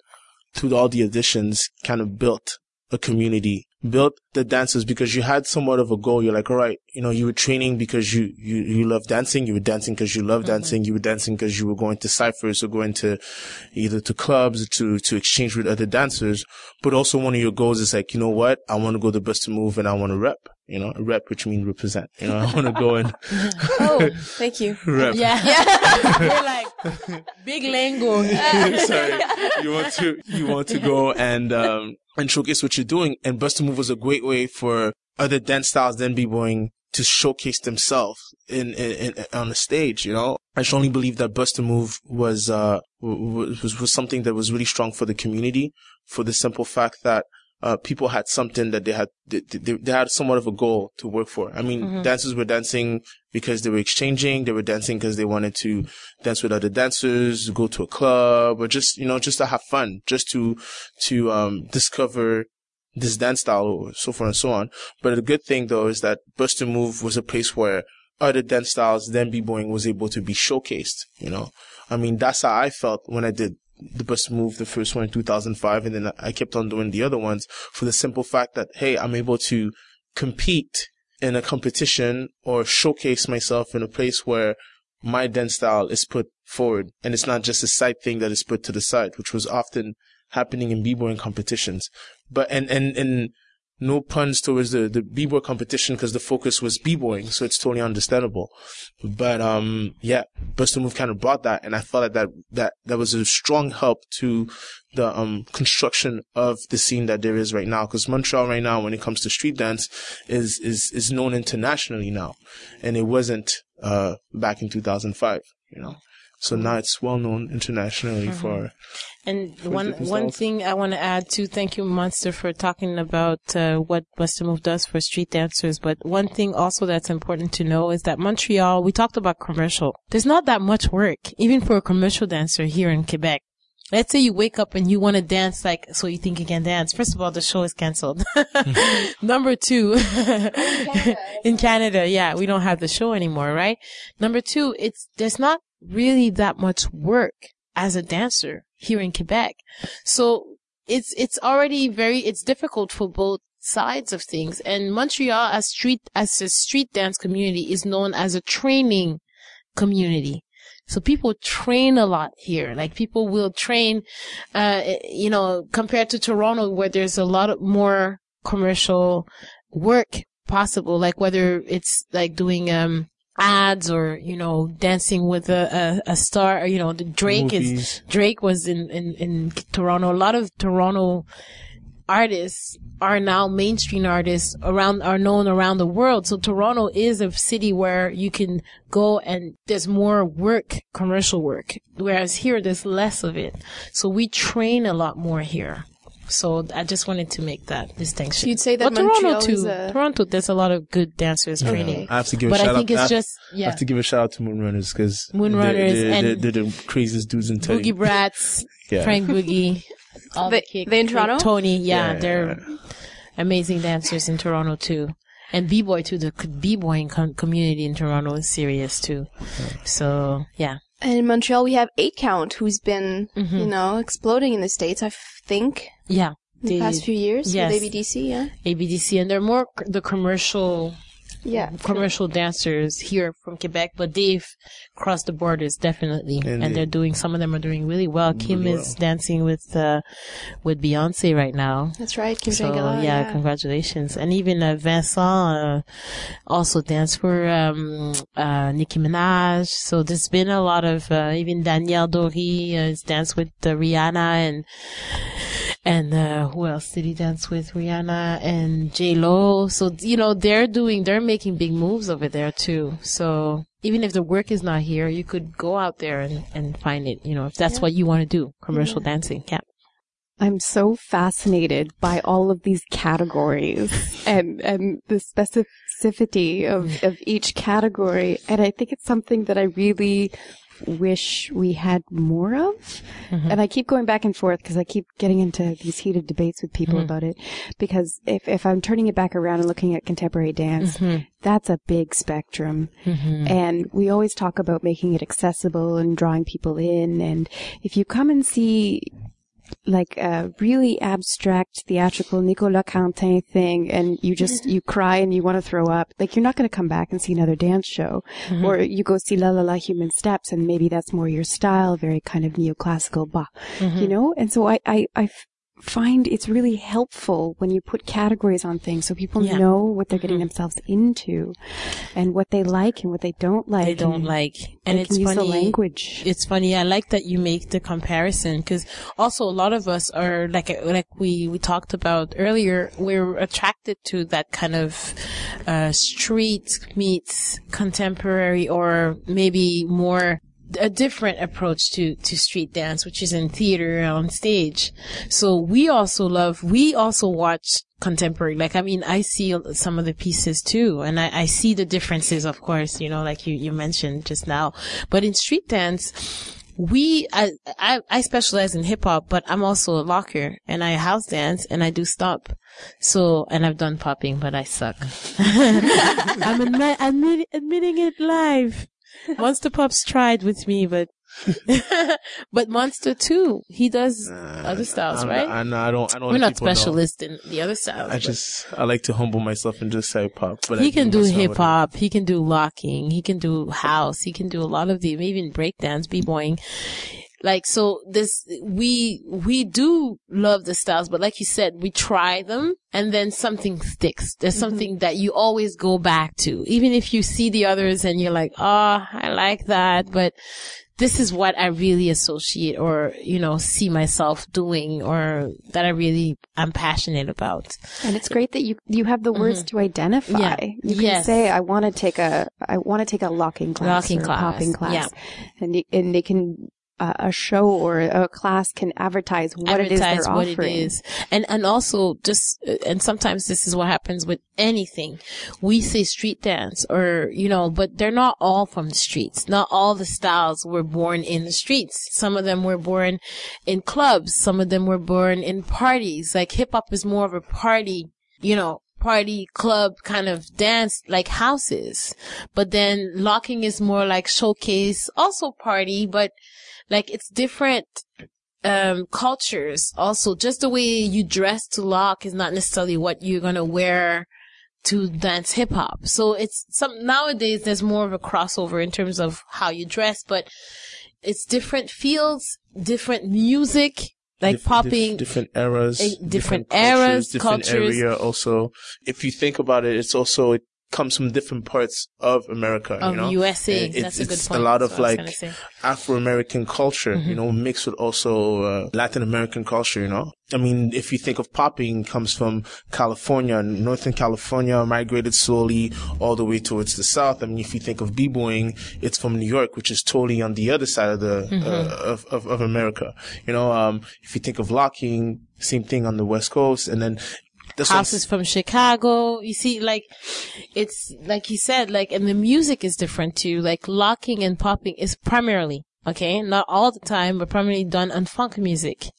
through all the additions, kind of built a community, built the dancers because you had somewhat of a goal. You're like, all right, you know, you were training because you, you, you love dancing. You were dancing because you love mm-hmm. dancing. You were dancing because you were going to ciphers or going to either to clubs to, to exchange with other dancers. But also one of your goals is like, you know what? I want to go the best to Bust a Move and I want to rep, you know, rep, which means represent, you know, I want to go and Oh, thank you. rep. Yeah. We're like, big lingo. Sorry. You want to you want to go and um and showcase what you're doing. And Bust a Move was a great way for other dance styles than b-boying to showcase themselves in, in, in on the stage. You know, I strongly believe that Bust a Move was uh was was something that was really strong for the community for the simple fact that. Uh, people had something that they had, they, they, they had somewhat of a goal to work for. I mean, dancers were dancing because they were exchanging. They were dancing because they wanted to dance with other dancers, go to a club, or just, you know, just to have fun, just to, to, um, discover this dance style or so forth and so on. But the good thing though is that Bust a Move was a place where other dance styles than b-boying was able to be showcased, you know. I mean, that's how I felt when I did the Bust a Move, the first one in 2005, and then I kept on doing the other ones for the simple fact that, hey, I'm able to compete in a competition or showcase myself in a place where my dance style is put forward and it's not just a side thing that is put to the side, which was often happening in b-boying competitions. But, and, and, and no puns towards the, the b-boy competition because the focus was b-boying, so it's totally understandable. But, um, yeah, Bust a Move kind of brought that and I felt like that, that, that was a strong help to the, um, construction of the scene that there is right now. Cause Montreal right now, when it comes to street dance, is, is, is known internationally now. And it wasn't, uh, back in 2005, you know. So now it's well known internationally for And For one one thing I want to add too. Thank you, Monster, for talking about uh, what Bust a Move does for street dancers. But one thing also that's important to know is that Montreal. We talked about commercial. There's not that much work, even for a commercial dancer here in Quebec. Let's say you wake up and you want to dance like so you think you can dance. First of all, the show is cancelled. Number two, in Canada, yeah, we don't have the show anymore, right? Number two, it's there's not really that much work as a dancer here in Quebec. So it's it's already very it's difficult for both sides of things. And Montreal as street as a street dance community is known as a training community. So people train a lot here. Like people will train, uh, you know, compared to Toronto where there's a lot more commercial work possible. Like whether it's like doing, um, ads or, you know, dancing with a, a, a star, or, you know, the Drake is. Drake was in, in, in Toronto. A lot of Toronto artists are now mainstream artists around, are known around the world. So Toronto is a city where you can go and there's more work, commercial work. Whereas here there's less of it. So we train a lot more here. So I just wanted to make that distinction. You'd say that well, Toronto too. a- Toronto, there's a lot of good dancers training. I have to give a But shout I think out. it's I- just, I yeah. have to give a shout out to Moonrunners because Moonrunners they're, they're, and- they're, they're the craziest dudes in town. Boogie Brats, Yeah. Frank Boogie, all They- the kids. they in Toronto? Tony, yeah, Yeah. they're amazing dancers in Toronto too. And b-boy too, the b boying com- community in Toronto is serious too. So, yeah. And in Montreal, we have Eight Count, who's been, Mm-hmm. you know, exploding in the States, I think. Yeah. In They- the past few years yes. with ABDC, yeah. ABDC, and they're more the commercial Yeah. commercial dancers here from Quebec, but they've crossed the borders definitely, And and, they- they're doing. Some of them are doing really well. Kim Really is dancing with uh, with Beyonce right now. That's right, Kim So Jongala, yeah, yeah. congratulations! And even uh, Vincent uh, also danced for um, uh, Nicki Minaj. So there's been a lot of uh, even Danielle Dory uh, has danced with uh, Rihanna and and uh, who else did he dance with? Rihanna and J Lo. So you know they're doing they're making big moves over there too. So even if the work is not here, you could go out there and, and find it. You know if that's what you want to do, commercial dancing. Yeah. I'm so fascinated by all of these categories and, and the specificity of, of each category. And I think it's something that I really wish we had more of. Mm-hmm. And I keep going back and forth because I keep getting into these heated debates with people mm-hmm. about it. Because if, if I'm turning it back around and looking at contemporary dance, mm-hmm. that's a big spectrum. And we always talk about making it accessible and drawing people in. And if you come and see like a really abstract theatrical Nicolas Quentin thing and you just you cry and you want to throw up like you're not going to come back and see another dance show. Mm-hmm. Or you go see La La La Human Steps and maybe that's more your style very kind of neoclassical bah mm-hmm. you know? And so I I I find it's really helpful when you put categories on things so people Yeah. know what they're getting themselves into and what they like and what they don't like They don't and like, and it's funny. language It's funny. I like that you make the comparison because also a lot of us are like like we we talked about earlier. We're attracted to that kind of uh, street meets contemporary, or maybe more a different approach to to street dance, which is in theater on stage. So we also love. We also watch contemporary. Like I mean, I see some of the pieces too, and I, I see the differences. Of course, you know, like you you mentioned just now. But in street dance, we I, I I specialize in hip hop, but I'm also a locker and I house dance and I do stop. So and I've done popping, but I suck. I'm admi- admit- admitting it live. Monster Pops tried with me, but but Monster too. He does other styles, I'm right? Not, I, know, I don't. I don't. We're not specialists in the other styles. I just I like to humble myself and just say pop. But he I can do hip hop. He can do locking. He can do house. He can do a lot of the even breakdance, b-boying. Like, so this, we, we do love the styles, but like you said, we try them and then something sticks. There's mm-hmm. something that you always go back to. Even if you see the others and you're like, oh, I like that, but this is what I really associate or, you know, see myself doing or that I really, I'm passionate about. And it's great that you you have the words mm-hmm. to identify. Yeah. You can Yes. say, "I want to take a I want to take a locking class, Locking class, popping class," yeah. and you, and they can a show or a class can advertise what it is advertise they're what offering. it is. And, and also just, and sometimes this is what happens with anything. We say street dance or, you know, but they're not all from the streets. Not all the styles were born in the streets. Some of them were born in clubs. Some of them were born in parties. Like hip hop is more of a party, you know, party club kind of dance like houses. But then locking is more like showcase, also party, but like it's different um cultures also just the way you dress to lock is not necessarily what you're gonna wear to dance hip hop so it's some nowadays there's more of a crossover in terms of how you dress but it's different fields different music like diff- popping different eras, eh, different eras, different cultures. area. Also, if you think about it, it's also it comes from different parts of America. Of you know? USA. It's, That's a good it's point. a lot of what I was like. Mm-hmm. Afro American culture, you know, mixed with also uh, Latin American culture. You know, I mean, if you think of popping, comes from California, Northern California, migrated slowly all the way towards the south. I mean, if you think of b-boying, it's from New York, which is totally on the other side of the Mm-hmm. uh, of, of of America. You know, um, if you think of locking, same thing on the West Coast, and then what I'm from Chicago. You see, like, it's, like you said, like, and the music is different too. Like, locking and popping is primarily, okay, not all the time, but primarily done on funk music.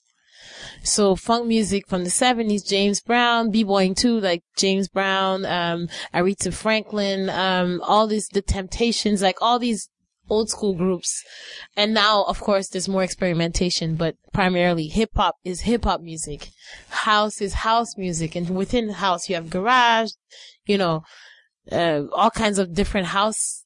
So funk music from the 70s, James Brown, b-boying too, like James Brown, um, Aretha Franklin, um, all these, the Temptations, like all these old school groups. And now, of course, there's more experimentation, but primarily hip hop is hip hop music. House is house music. And within house, you have garage, you know, uh, all kinds of different house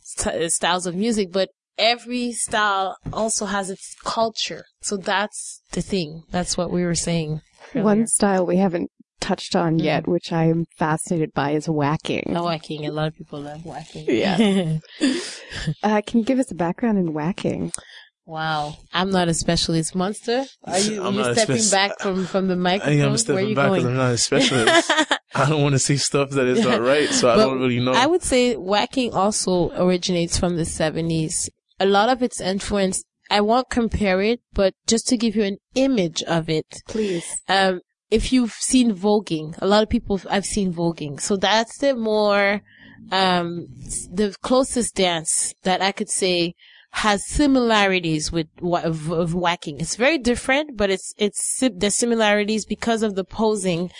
st- styles of music, but every style also has its culture. So that's the thing. That's what we were saying. One style we haven't touched on yet, which I'm fascinated by, is whacking. Oh, whacking. A lot of people love whacking. Yeah. Uh, can you give us a background in whacking? wow. I'm not a specialist. Monster, are you, I'm you stepping spec- back from, from the I microphone? think I'm Where are stepping you back because going? I'm not a specialist. I don't want to see stuff that is not right, so I don't really know. I would say whacking also originates from the 70s. A lot of its influence, I won't compare it, but just to give you an image of it, Please. um, if you've seen voguing, a lot of people I've seen voguing. So that's the more, um, the closest dance that I could say has similarities with of, of whacking. It's very different, but it's, it's, the similarities because of the posing.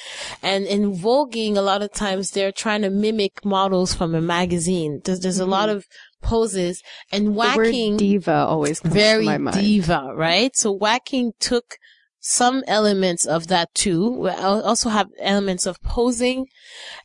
And in voguing, a lot of times they're trying to mimic models from a magazine. There's, there's a lot of poses and The whacking word diva always comes very to my mind. diva, right? So whacking took some elements of that too. Al- also have elements of posing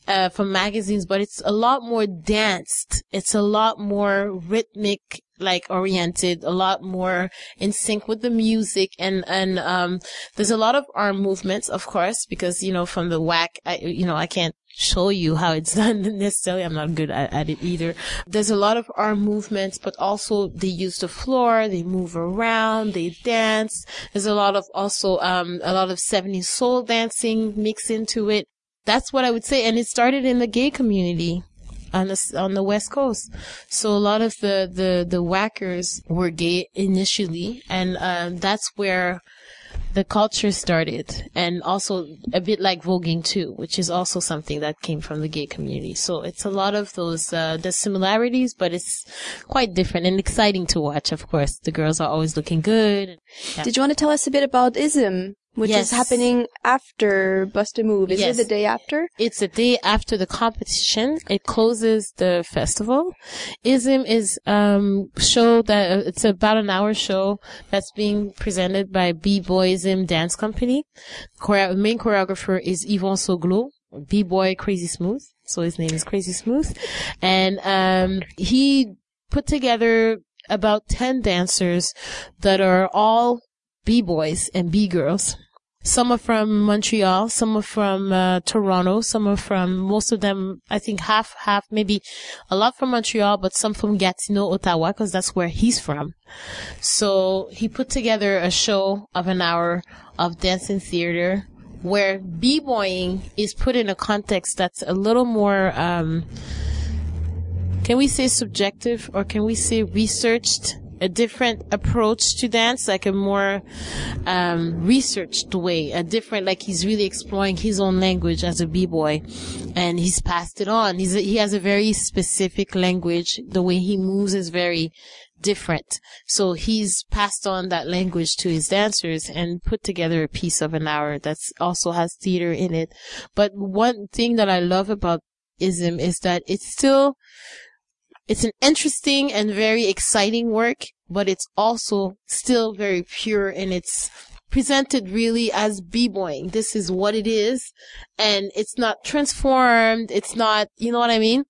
uh, from magazines, but it's a lot more danced. It's a lot more rhythmic, like oriented, a lot more in sync with the music, and and um, there's a lot of arm movements, of course, because you know from the whack, I, you know I can't show you how it's done necessarily. I'm not good at, at it either. There's a lot of arm movements, but also they use the floor, they move around, they dance. There's a lot of also um a lot of 70s soul dancing mixed into it. That's what I would say, and it started in the gay community on the on the west coast. So a lot of the the the whackers were gay initially, and um, that's where the culture started, and also a bit like voguing too, which is also something that came from the gay community. So it's a lot of those uh, the similarities, but it's quite different and exciting to watch. Of course, the girls are always looking good. Yeah. Did you want to tell us a bit about ISM, which Yes. is happening after Bust a Move? Is Yes. it the day after? It's the day after the competition. It closes the festival. ISM is um show that uh, it's about an hour show that's being presented by B Boyism Dance Company. Choreo- main choreographer is Yvon Soglo, B Boy Crazy Smooth. So his name is Crazy Smooth, and um he put together about ten dancers that are all B boys and B girls. Some are from Montreal, some are from uh, Toronto, some are from most of them. I think half, half, maybe a lot from Montreal, but some from Gatineau, Ottawa, because that's where he's from. So he put together a show of an hour of dancing theater where b-boying is put in a context that's a little more. Um, can we say subjective or can we say researched? A different approach to dance, like a more um, researched way, a different, like he's really exploring his own language as a b-boy, and he's passed it on. He's a, he has a very specific language. The way he moves is very different. So he's passed on that language to his dancers and put together a piece of an hour that's also has theater in it. But one thing that I love about ISM is that it's still it's an interesting and very exciting work, but it's also still very pure and it's presented really as b-boying. This is what it is. And it's not transformed. It's not, you know what I mean?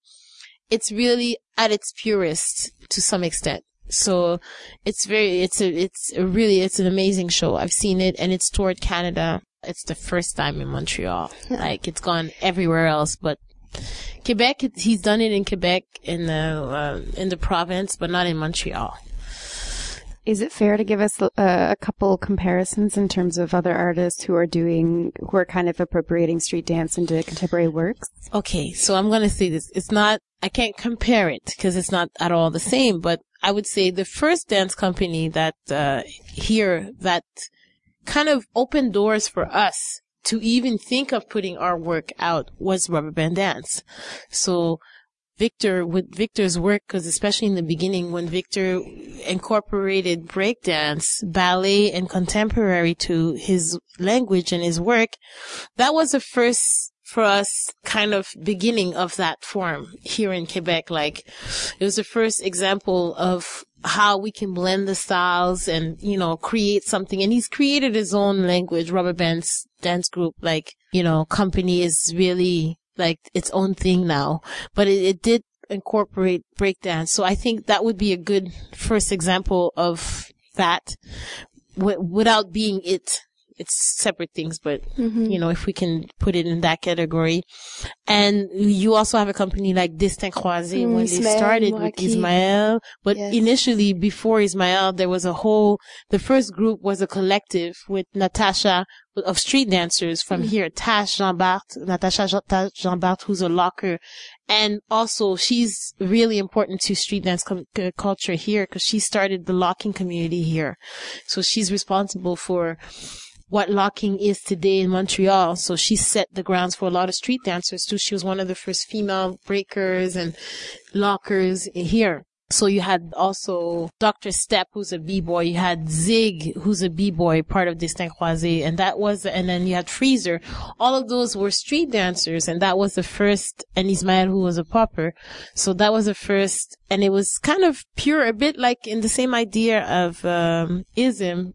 It's really at its purest to some extent. So it's very, it's a, it's a really, it's an amazing show. I've seen it and it's toured Canada. It's the first time in Montreal. like it's gone everywhere else, but Quebec, he's done it in Quebec in the uh, in the province, but not in Montreal. Is it fair to give us uh, a couple comparisons in terms of other artists who are doing, who are kind of appropriating street dance into contemporary works? Okay, so I'm gonna say this. It's not. I can't compare it because it's not at all the same. But I would say the first dance company that uh, here that kind of opened doors for us to even think of putting our work out was Rubber Band Dance. So Victor, with Victor's work, because especially in the beginning when Victor incorporated breakdance, ballet, and contemporary to his language and his work, that was the first for us kind of beginning of that form here in Quebec. Like it was the first example of how we can blend the styles and, you know, create something. And he's created his own language, rubber bands dance group, like, you know, company is really like its own thing now, but it, it did incorporate breakdance. So I think that would be a good first example of that w- without being it it's separate things, but you know, if we can put it in that category. And you also have a company like Destin Croisé Mm, when they Ismaël started with. Ismaël, but Yes. initially before Ismaël, there was a whole, the first group was a collective with Natasha of street dancers from here, Tash Jean Bart, Natasha Jean- Tash Jean Bart, who's a locker. And also she's really important to street dance com- c- culture here because she started the locking community here. So she's responsible for what locking is today in Montreal. So she set the grounds for a lot of street dancers too. She was one of the first female breakers and lockers here. So you had also Dr. Step, who's a b-boy. You had Zig, who's a b-boy, part of Destin Croisé. And that was, and then you had Freezer. All of those were street dancers. And that was the first, and Ismaël, who was a popper. So that was the first, and it was kind of pure, a bit like in the same idea of, um, ism,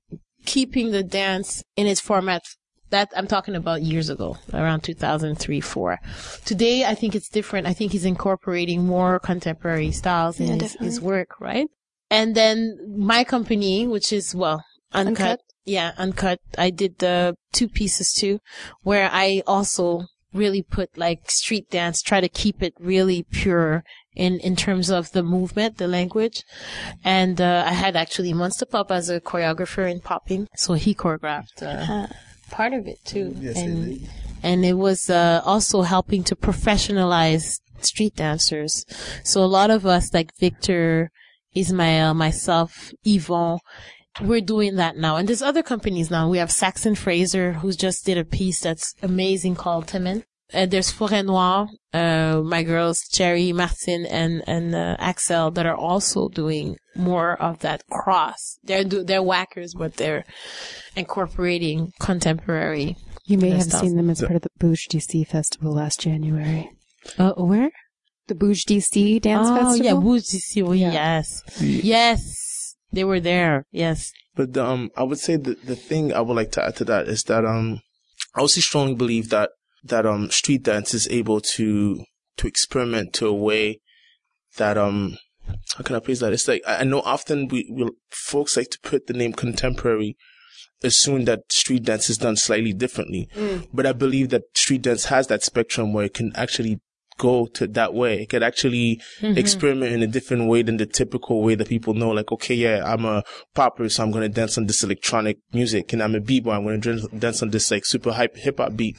keeping the dance in its format that I'm talking about years ago, around 2003, 4. Today, I think it's different. I think he's incorporating more contemporary styles in Yeah, his, his work, right? And then my company, which is, well, Uncut. Uncut. Yeah, Uncut. I did the two pieces too, where I also really put like street dance, try to keep it really pure in, in terms of the movement, the language. And, uh, I had actually Monster Pop as a choreographer in popping. So he choreographed, uh, part of it too. Yes, he and, did. and it was, uh, also helping to professionalize street dancers. So a lot of us, like Victor, Ismaël, myself, Yvon, we're doing that now. And there's other companies now. We have Saxon Fraser, who's just did a piece that's amazing called Temen. And there's Forêt Noire, uh, my girls, Cherry, Martin, and, and, uh, Axel that are also doing more of that cross. They're, do, they're whackers, but they're incorporating contemporary. You may have that's- seen them as part of the Bouge d'ici festival last January. Uh, where? The Bouge d'ici dance Festival? oh, festival. yeah, Bouge ici, oui, Yeah. yes. Yes. They were there. Yes. But um, I would say the the thing I would like to add to that is that um, I also strongly believe that that um street dance is able to to experiment to a way that um how can I phrase that? It's like I know often we we folks like to put the name contemporary assume that street dance is done slightly differently. But I believe that street dance has that spectrum where it can actually go to that way. It could actually experiment in a different way than the typical way that people know. Like, okay, yeah, I'm a popper, so I'm going to dance on this electronic music and I'm a b-boy. I'm going to dance on this like super hype hip hop beat.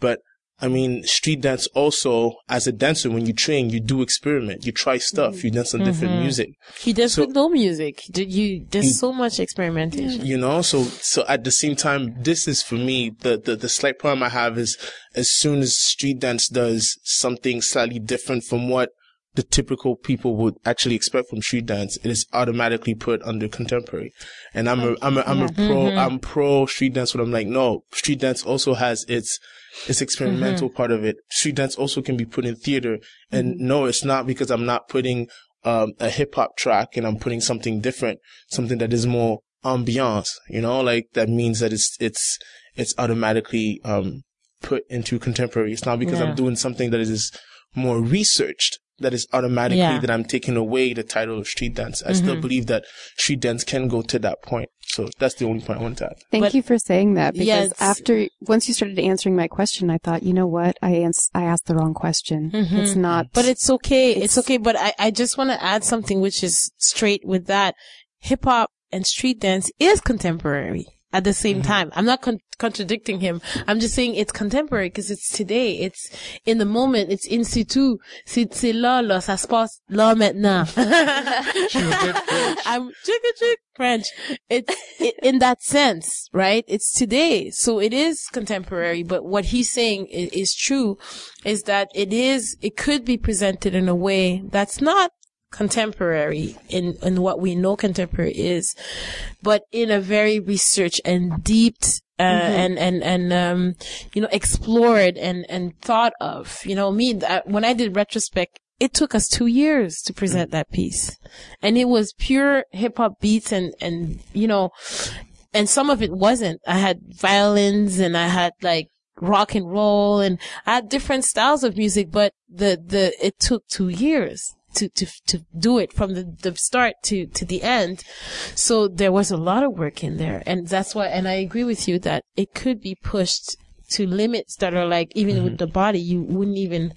But I mean, street dance also, as a dancer, when you train, you do experiment. You try stuff. Mm-hmm. You dance on different mm-hmm. music. He does So- with no music. Did you, there's You- so much experimentation. you know so so at the same time this is for me the, the the slight problem i have is as soon as street dance does something slightly different from what the typical people would actually expect from street dance it is automatically put under contemporary and i'm a i'm a, I'm a mm-hmm. pro i'm pro street dance but i'm like no street dance also has its its experimental part of it. Street dance also can be put in theater. And no it's not because i'm not putting um, a hip hop track and I'm putting something different, something that is more ambiance, you know, like that means that it's, it's, it's automatically, um, put into contemporary. It's not because Yeah. I'm doing something that is more researched that is automatically Yeah. that I'm taking away the title of street dance. I still mm-hmm. believe that street dance can go to that point. So that's the only point I want to add. Thank But- you for saying that because Yes. after once you started answering my question, I thought, you know what, I ans- I asked the wrong question. Mm-hmm. It's not, But it's okay. It's, It's- okay. But I, I just want to add something which is straight with that. Hip hop and street dance is contemporary at the same mm-hmm. time. I'm not con- contradicting him. I'm just saying it's contemporary because it's today. It's in the moment. It's in situ. C'est, là, là. Ça se passe là maintenant. I'm chicken chick French. It's it, in that sense, right? It's today. So it is contemporary, but what he's saying is, is true is that it is, it could be presented in a way that's not contemporary in, in what we know contemporary is, but in a very research and deep uh, and and and um, you know, explored and and thought of. You know, me uh, when I did retrospect, it took us two years to present that piece, and it was pure hip hop beats and and you know, and some of it wasn't. I had violins and I had like rock and roll and I had different styles of music, but the the it took two years. To, to, to do it from the, the start to, to the end. So there was a lot of work in there. And that's why, and I agree with you that it could be pushed to limits that are like, even Mm-hmm. with the body, you wouldn't even,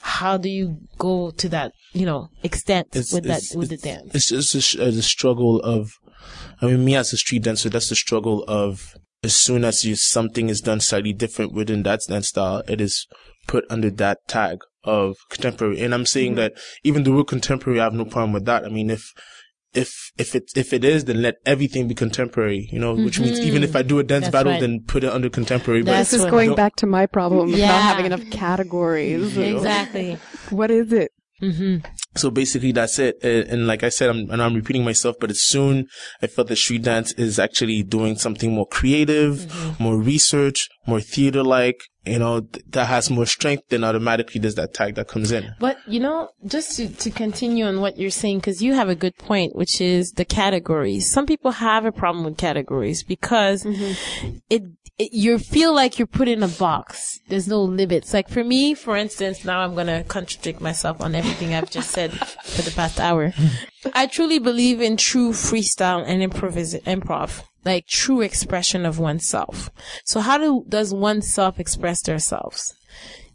how do you go to that, you know, extent with that, with the dance? It's just a, uh, the struggle of, I mean, me as a street dancer, that's the struggle of as soon as you, something is done slightly different within that dance style, it is put under that tag of contemporary. And I'm saying mm-hmm. that even the word contemporary, I have no problem with that. I mean, if, if, if it, if it is, then let everything be contemporary, you know, which means mm-hmm. even if I do a dance That's battle, right. then put it under contemporary. That's This is going Don't- back to my problem of Yeah. not having enough categories. Exactly. What is it? hmm So basically that's it. And, and like I said, I'm, and I'm repeating myself, but it's soon I felt that street dance is actually doing something more creative, mm-hmm. more research, more theater like, you know, th- that has more strength, then automatically there's that tag that comes in. But you know, just to, to continue on what you're saying, because you have a good point, which is the categories. Some people have a problem with categories because mm-hmm. it, it you feel like you're put in a box. There's no limits. Like for me, for instance, now I'm gonna contradict myself on everything I've just said for the past hour. I truly believe in true freestyle and improvis- improv, like true expression of oneself. So how do, does oneself express themselves?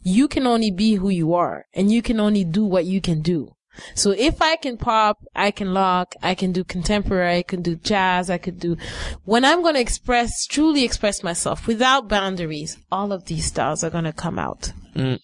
you can only be who you are and you can only do what you can do. So if I can pop, I can lock, I can do contemporary, I can do jazz, I could do, when I'm going to express, truly express myself without boundaries, all of these styles are going to come out. Mm.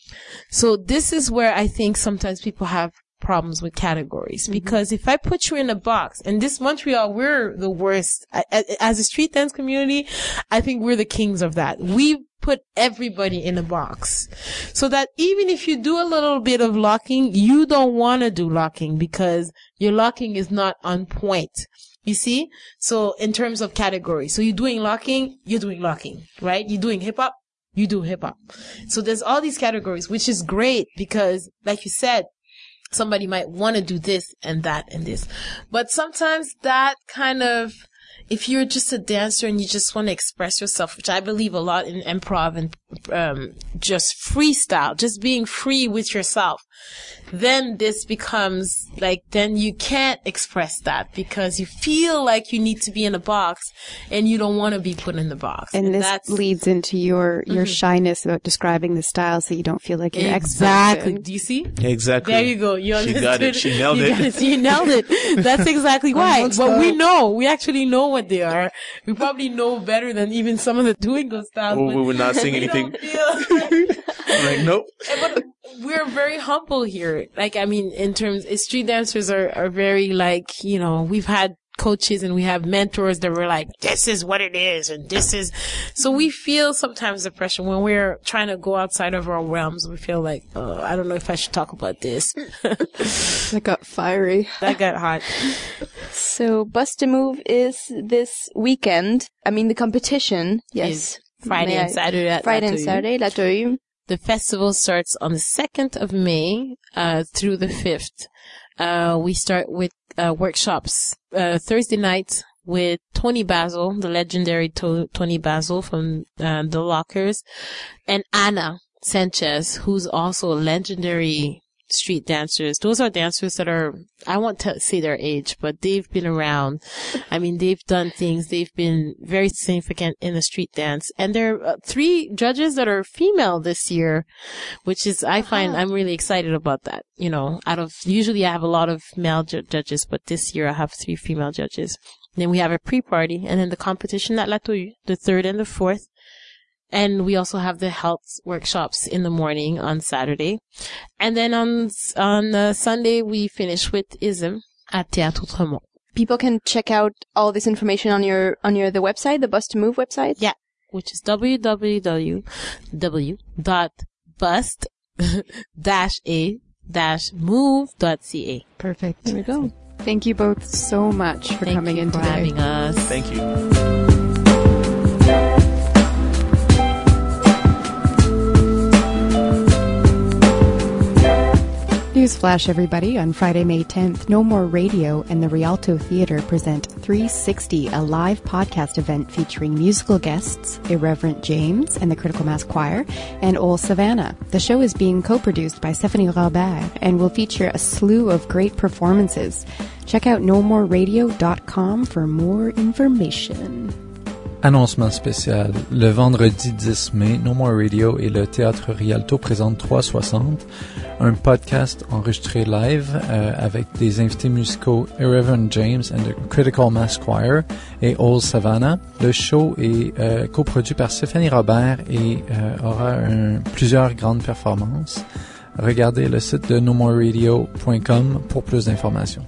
So this is where I think sometimes people have problems with categories mm-hmm. because if I put you in a box and this Montreal, we're the worst I- as a street dance community. I think we're the kings of that. We put everybody in a box so that even if you do a little bit of locking, you don't want to do locking because your locking is not on point. You see? So in terms of categories, so you're doing locking, you're doing locking, right? You're doing hip hop, you do hip hop. So there's all these categories, which is great because like you said, somebody might want to do this and that and this. But sometimes that kind of, if you're just a dancer and you just want to express yourself, which I believe a lot in improv and um, just freestyle, just being free with yourself, then this becomes like, then you can't express that because you feel like you need to be in a box and you don't want to be put in the box. And, this that's leads into your your shyness about describing the style, so you don't feel like you're exactly. expert. Do you see? Exactly. There you go. You understood. She got it. She nailed you it. it. You nailed it. That's exactly why. But we know. We actually know what they are. We probably know better than even some of the Duingo styles. But we were not saying anything. like, nope. but we're very humble here. Like, I mean, in terms, street dancers are, are very like, you know, we've had coaches and we have mentors that were like, this is what it is and this is, so we feel sometimes the pressure when we're trying to go outside of our realms. We feel like, oh, I don't know if I should talk about this. That got fiery. that got hot. So Bust a Move is this weekend. I mean the competition. Yes. Is Friday May and I- Saturday at Friday and Saturday, La. The festival starts on the 2nd of May, uh, through the 5th. Uh, we start with, uh, workshops, uh, Thursday night with Toni Basil, the legendary to- Toni Basil from, uh, The Lockers, and Anna Sanchez, who's also a legendary street dancers. Those are dancers that are, I won't t- say their age, but they've been around. I mean, they've done things. They've been very significant in the street dance. And there are uh, three judges that are female this year, which is, I find, I'm really excited about that. You know, out of, usually I have a lot of male ju- judges, but this year I have three female judges. Then we have a pre-party and then the competition at La Touille, the third and the fourth. And we also have the health workshops in the morning on Saturday. And then on, on uh, Sunday, we finish with ISM at Théâtre Outremont. People can check out all this information on your on your the website, the Bust a Move website. Yeah, which is www.bust-a-move.ca. Perfect. There we go. Thank you both so much for Thank coming you in for today. having us. Thank you. Newsflash, everybody. On Friday, May 10th, No More Radio and the Rialto Theatre present 360, a live podcast event featuring musical guests, Irreverent James and the Critical Mass Choir, and Old Savannah. The show is being co-produced by Stephanie Robert and will feature a slew of great performances. Check out nomoreradio.com for more information. Annoncement spécial. Le vendredi 10 mai, No More Radio et le Théâtre Rialto présentent 360, un podcast enregistré live euh, avec des invités musicaux Irreverent James and the Critical Mass Choir et Old Savannah. Le show est euh, coproduit par Stéphanie Robert et euh, aura plusieurs grandes performances. Regardez le site de nomoreradio.com pour plus d'informations.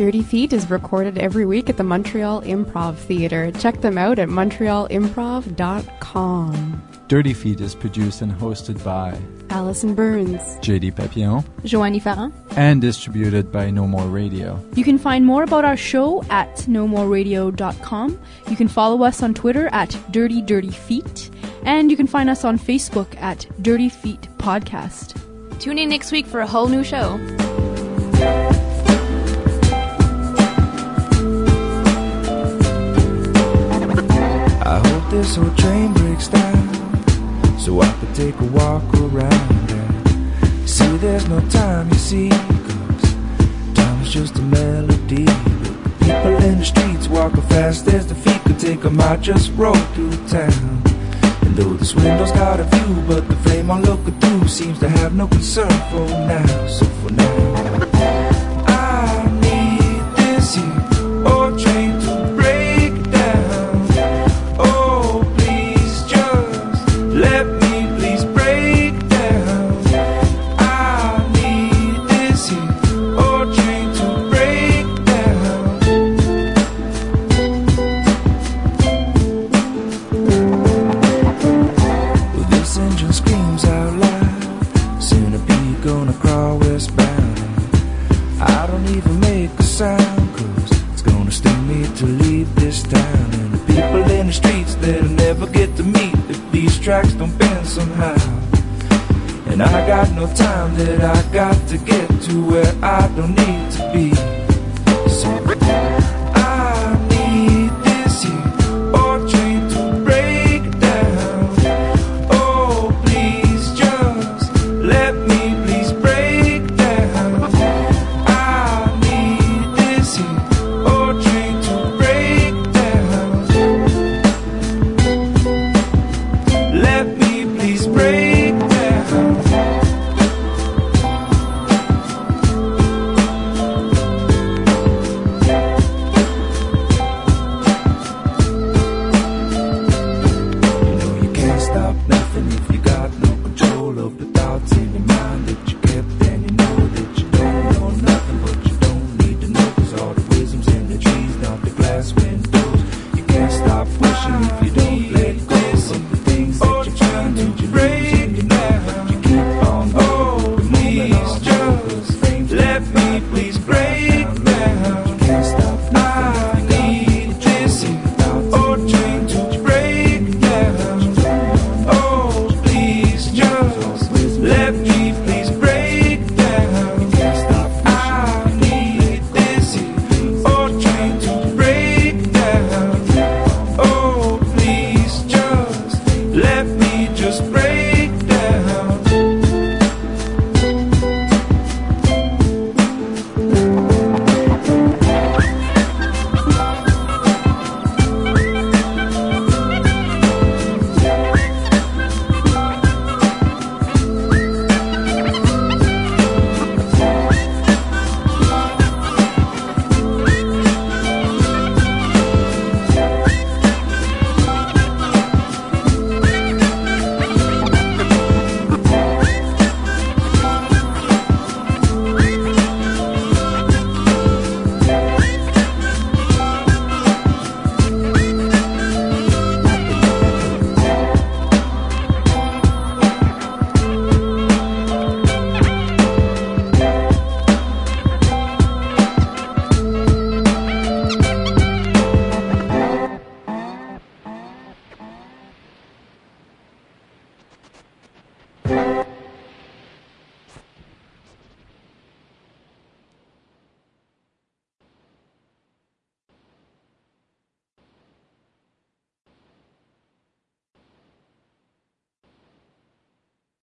Dirty Feet is recorded every week at the Montreal Improv Theatre. Check them out at montrealimprov.com. Dirty Feet is produced and hosted by Allison Burns. JD Papillon Joanie Farran. and distributed by No More Radio. You can find more about our show at nomoreradio.com. You can follow us on Twitter at Dirty Dirty Feet. And you can find us on Facebook at Dirty Feet Podcast. Tune in next week for a whole new show. This old train breaks down so I could take a walk around and see there's no time, you see, 'cause time is just a melody. But the people in the streets walking fast as the feet could take take 'em. I just rode through town. And though this window's got a view, but the flame I'm looking through seems to have no concern for now. So for now, I'll take your mind that you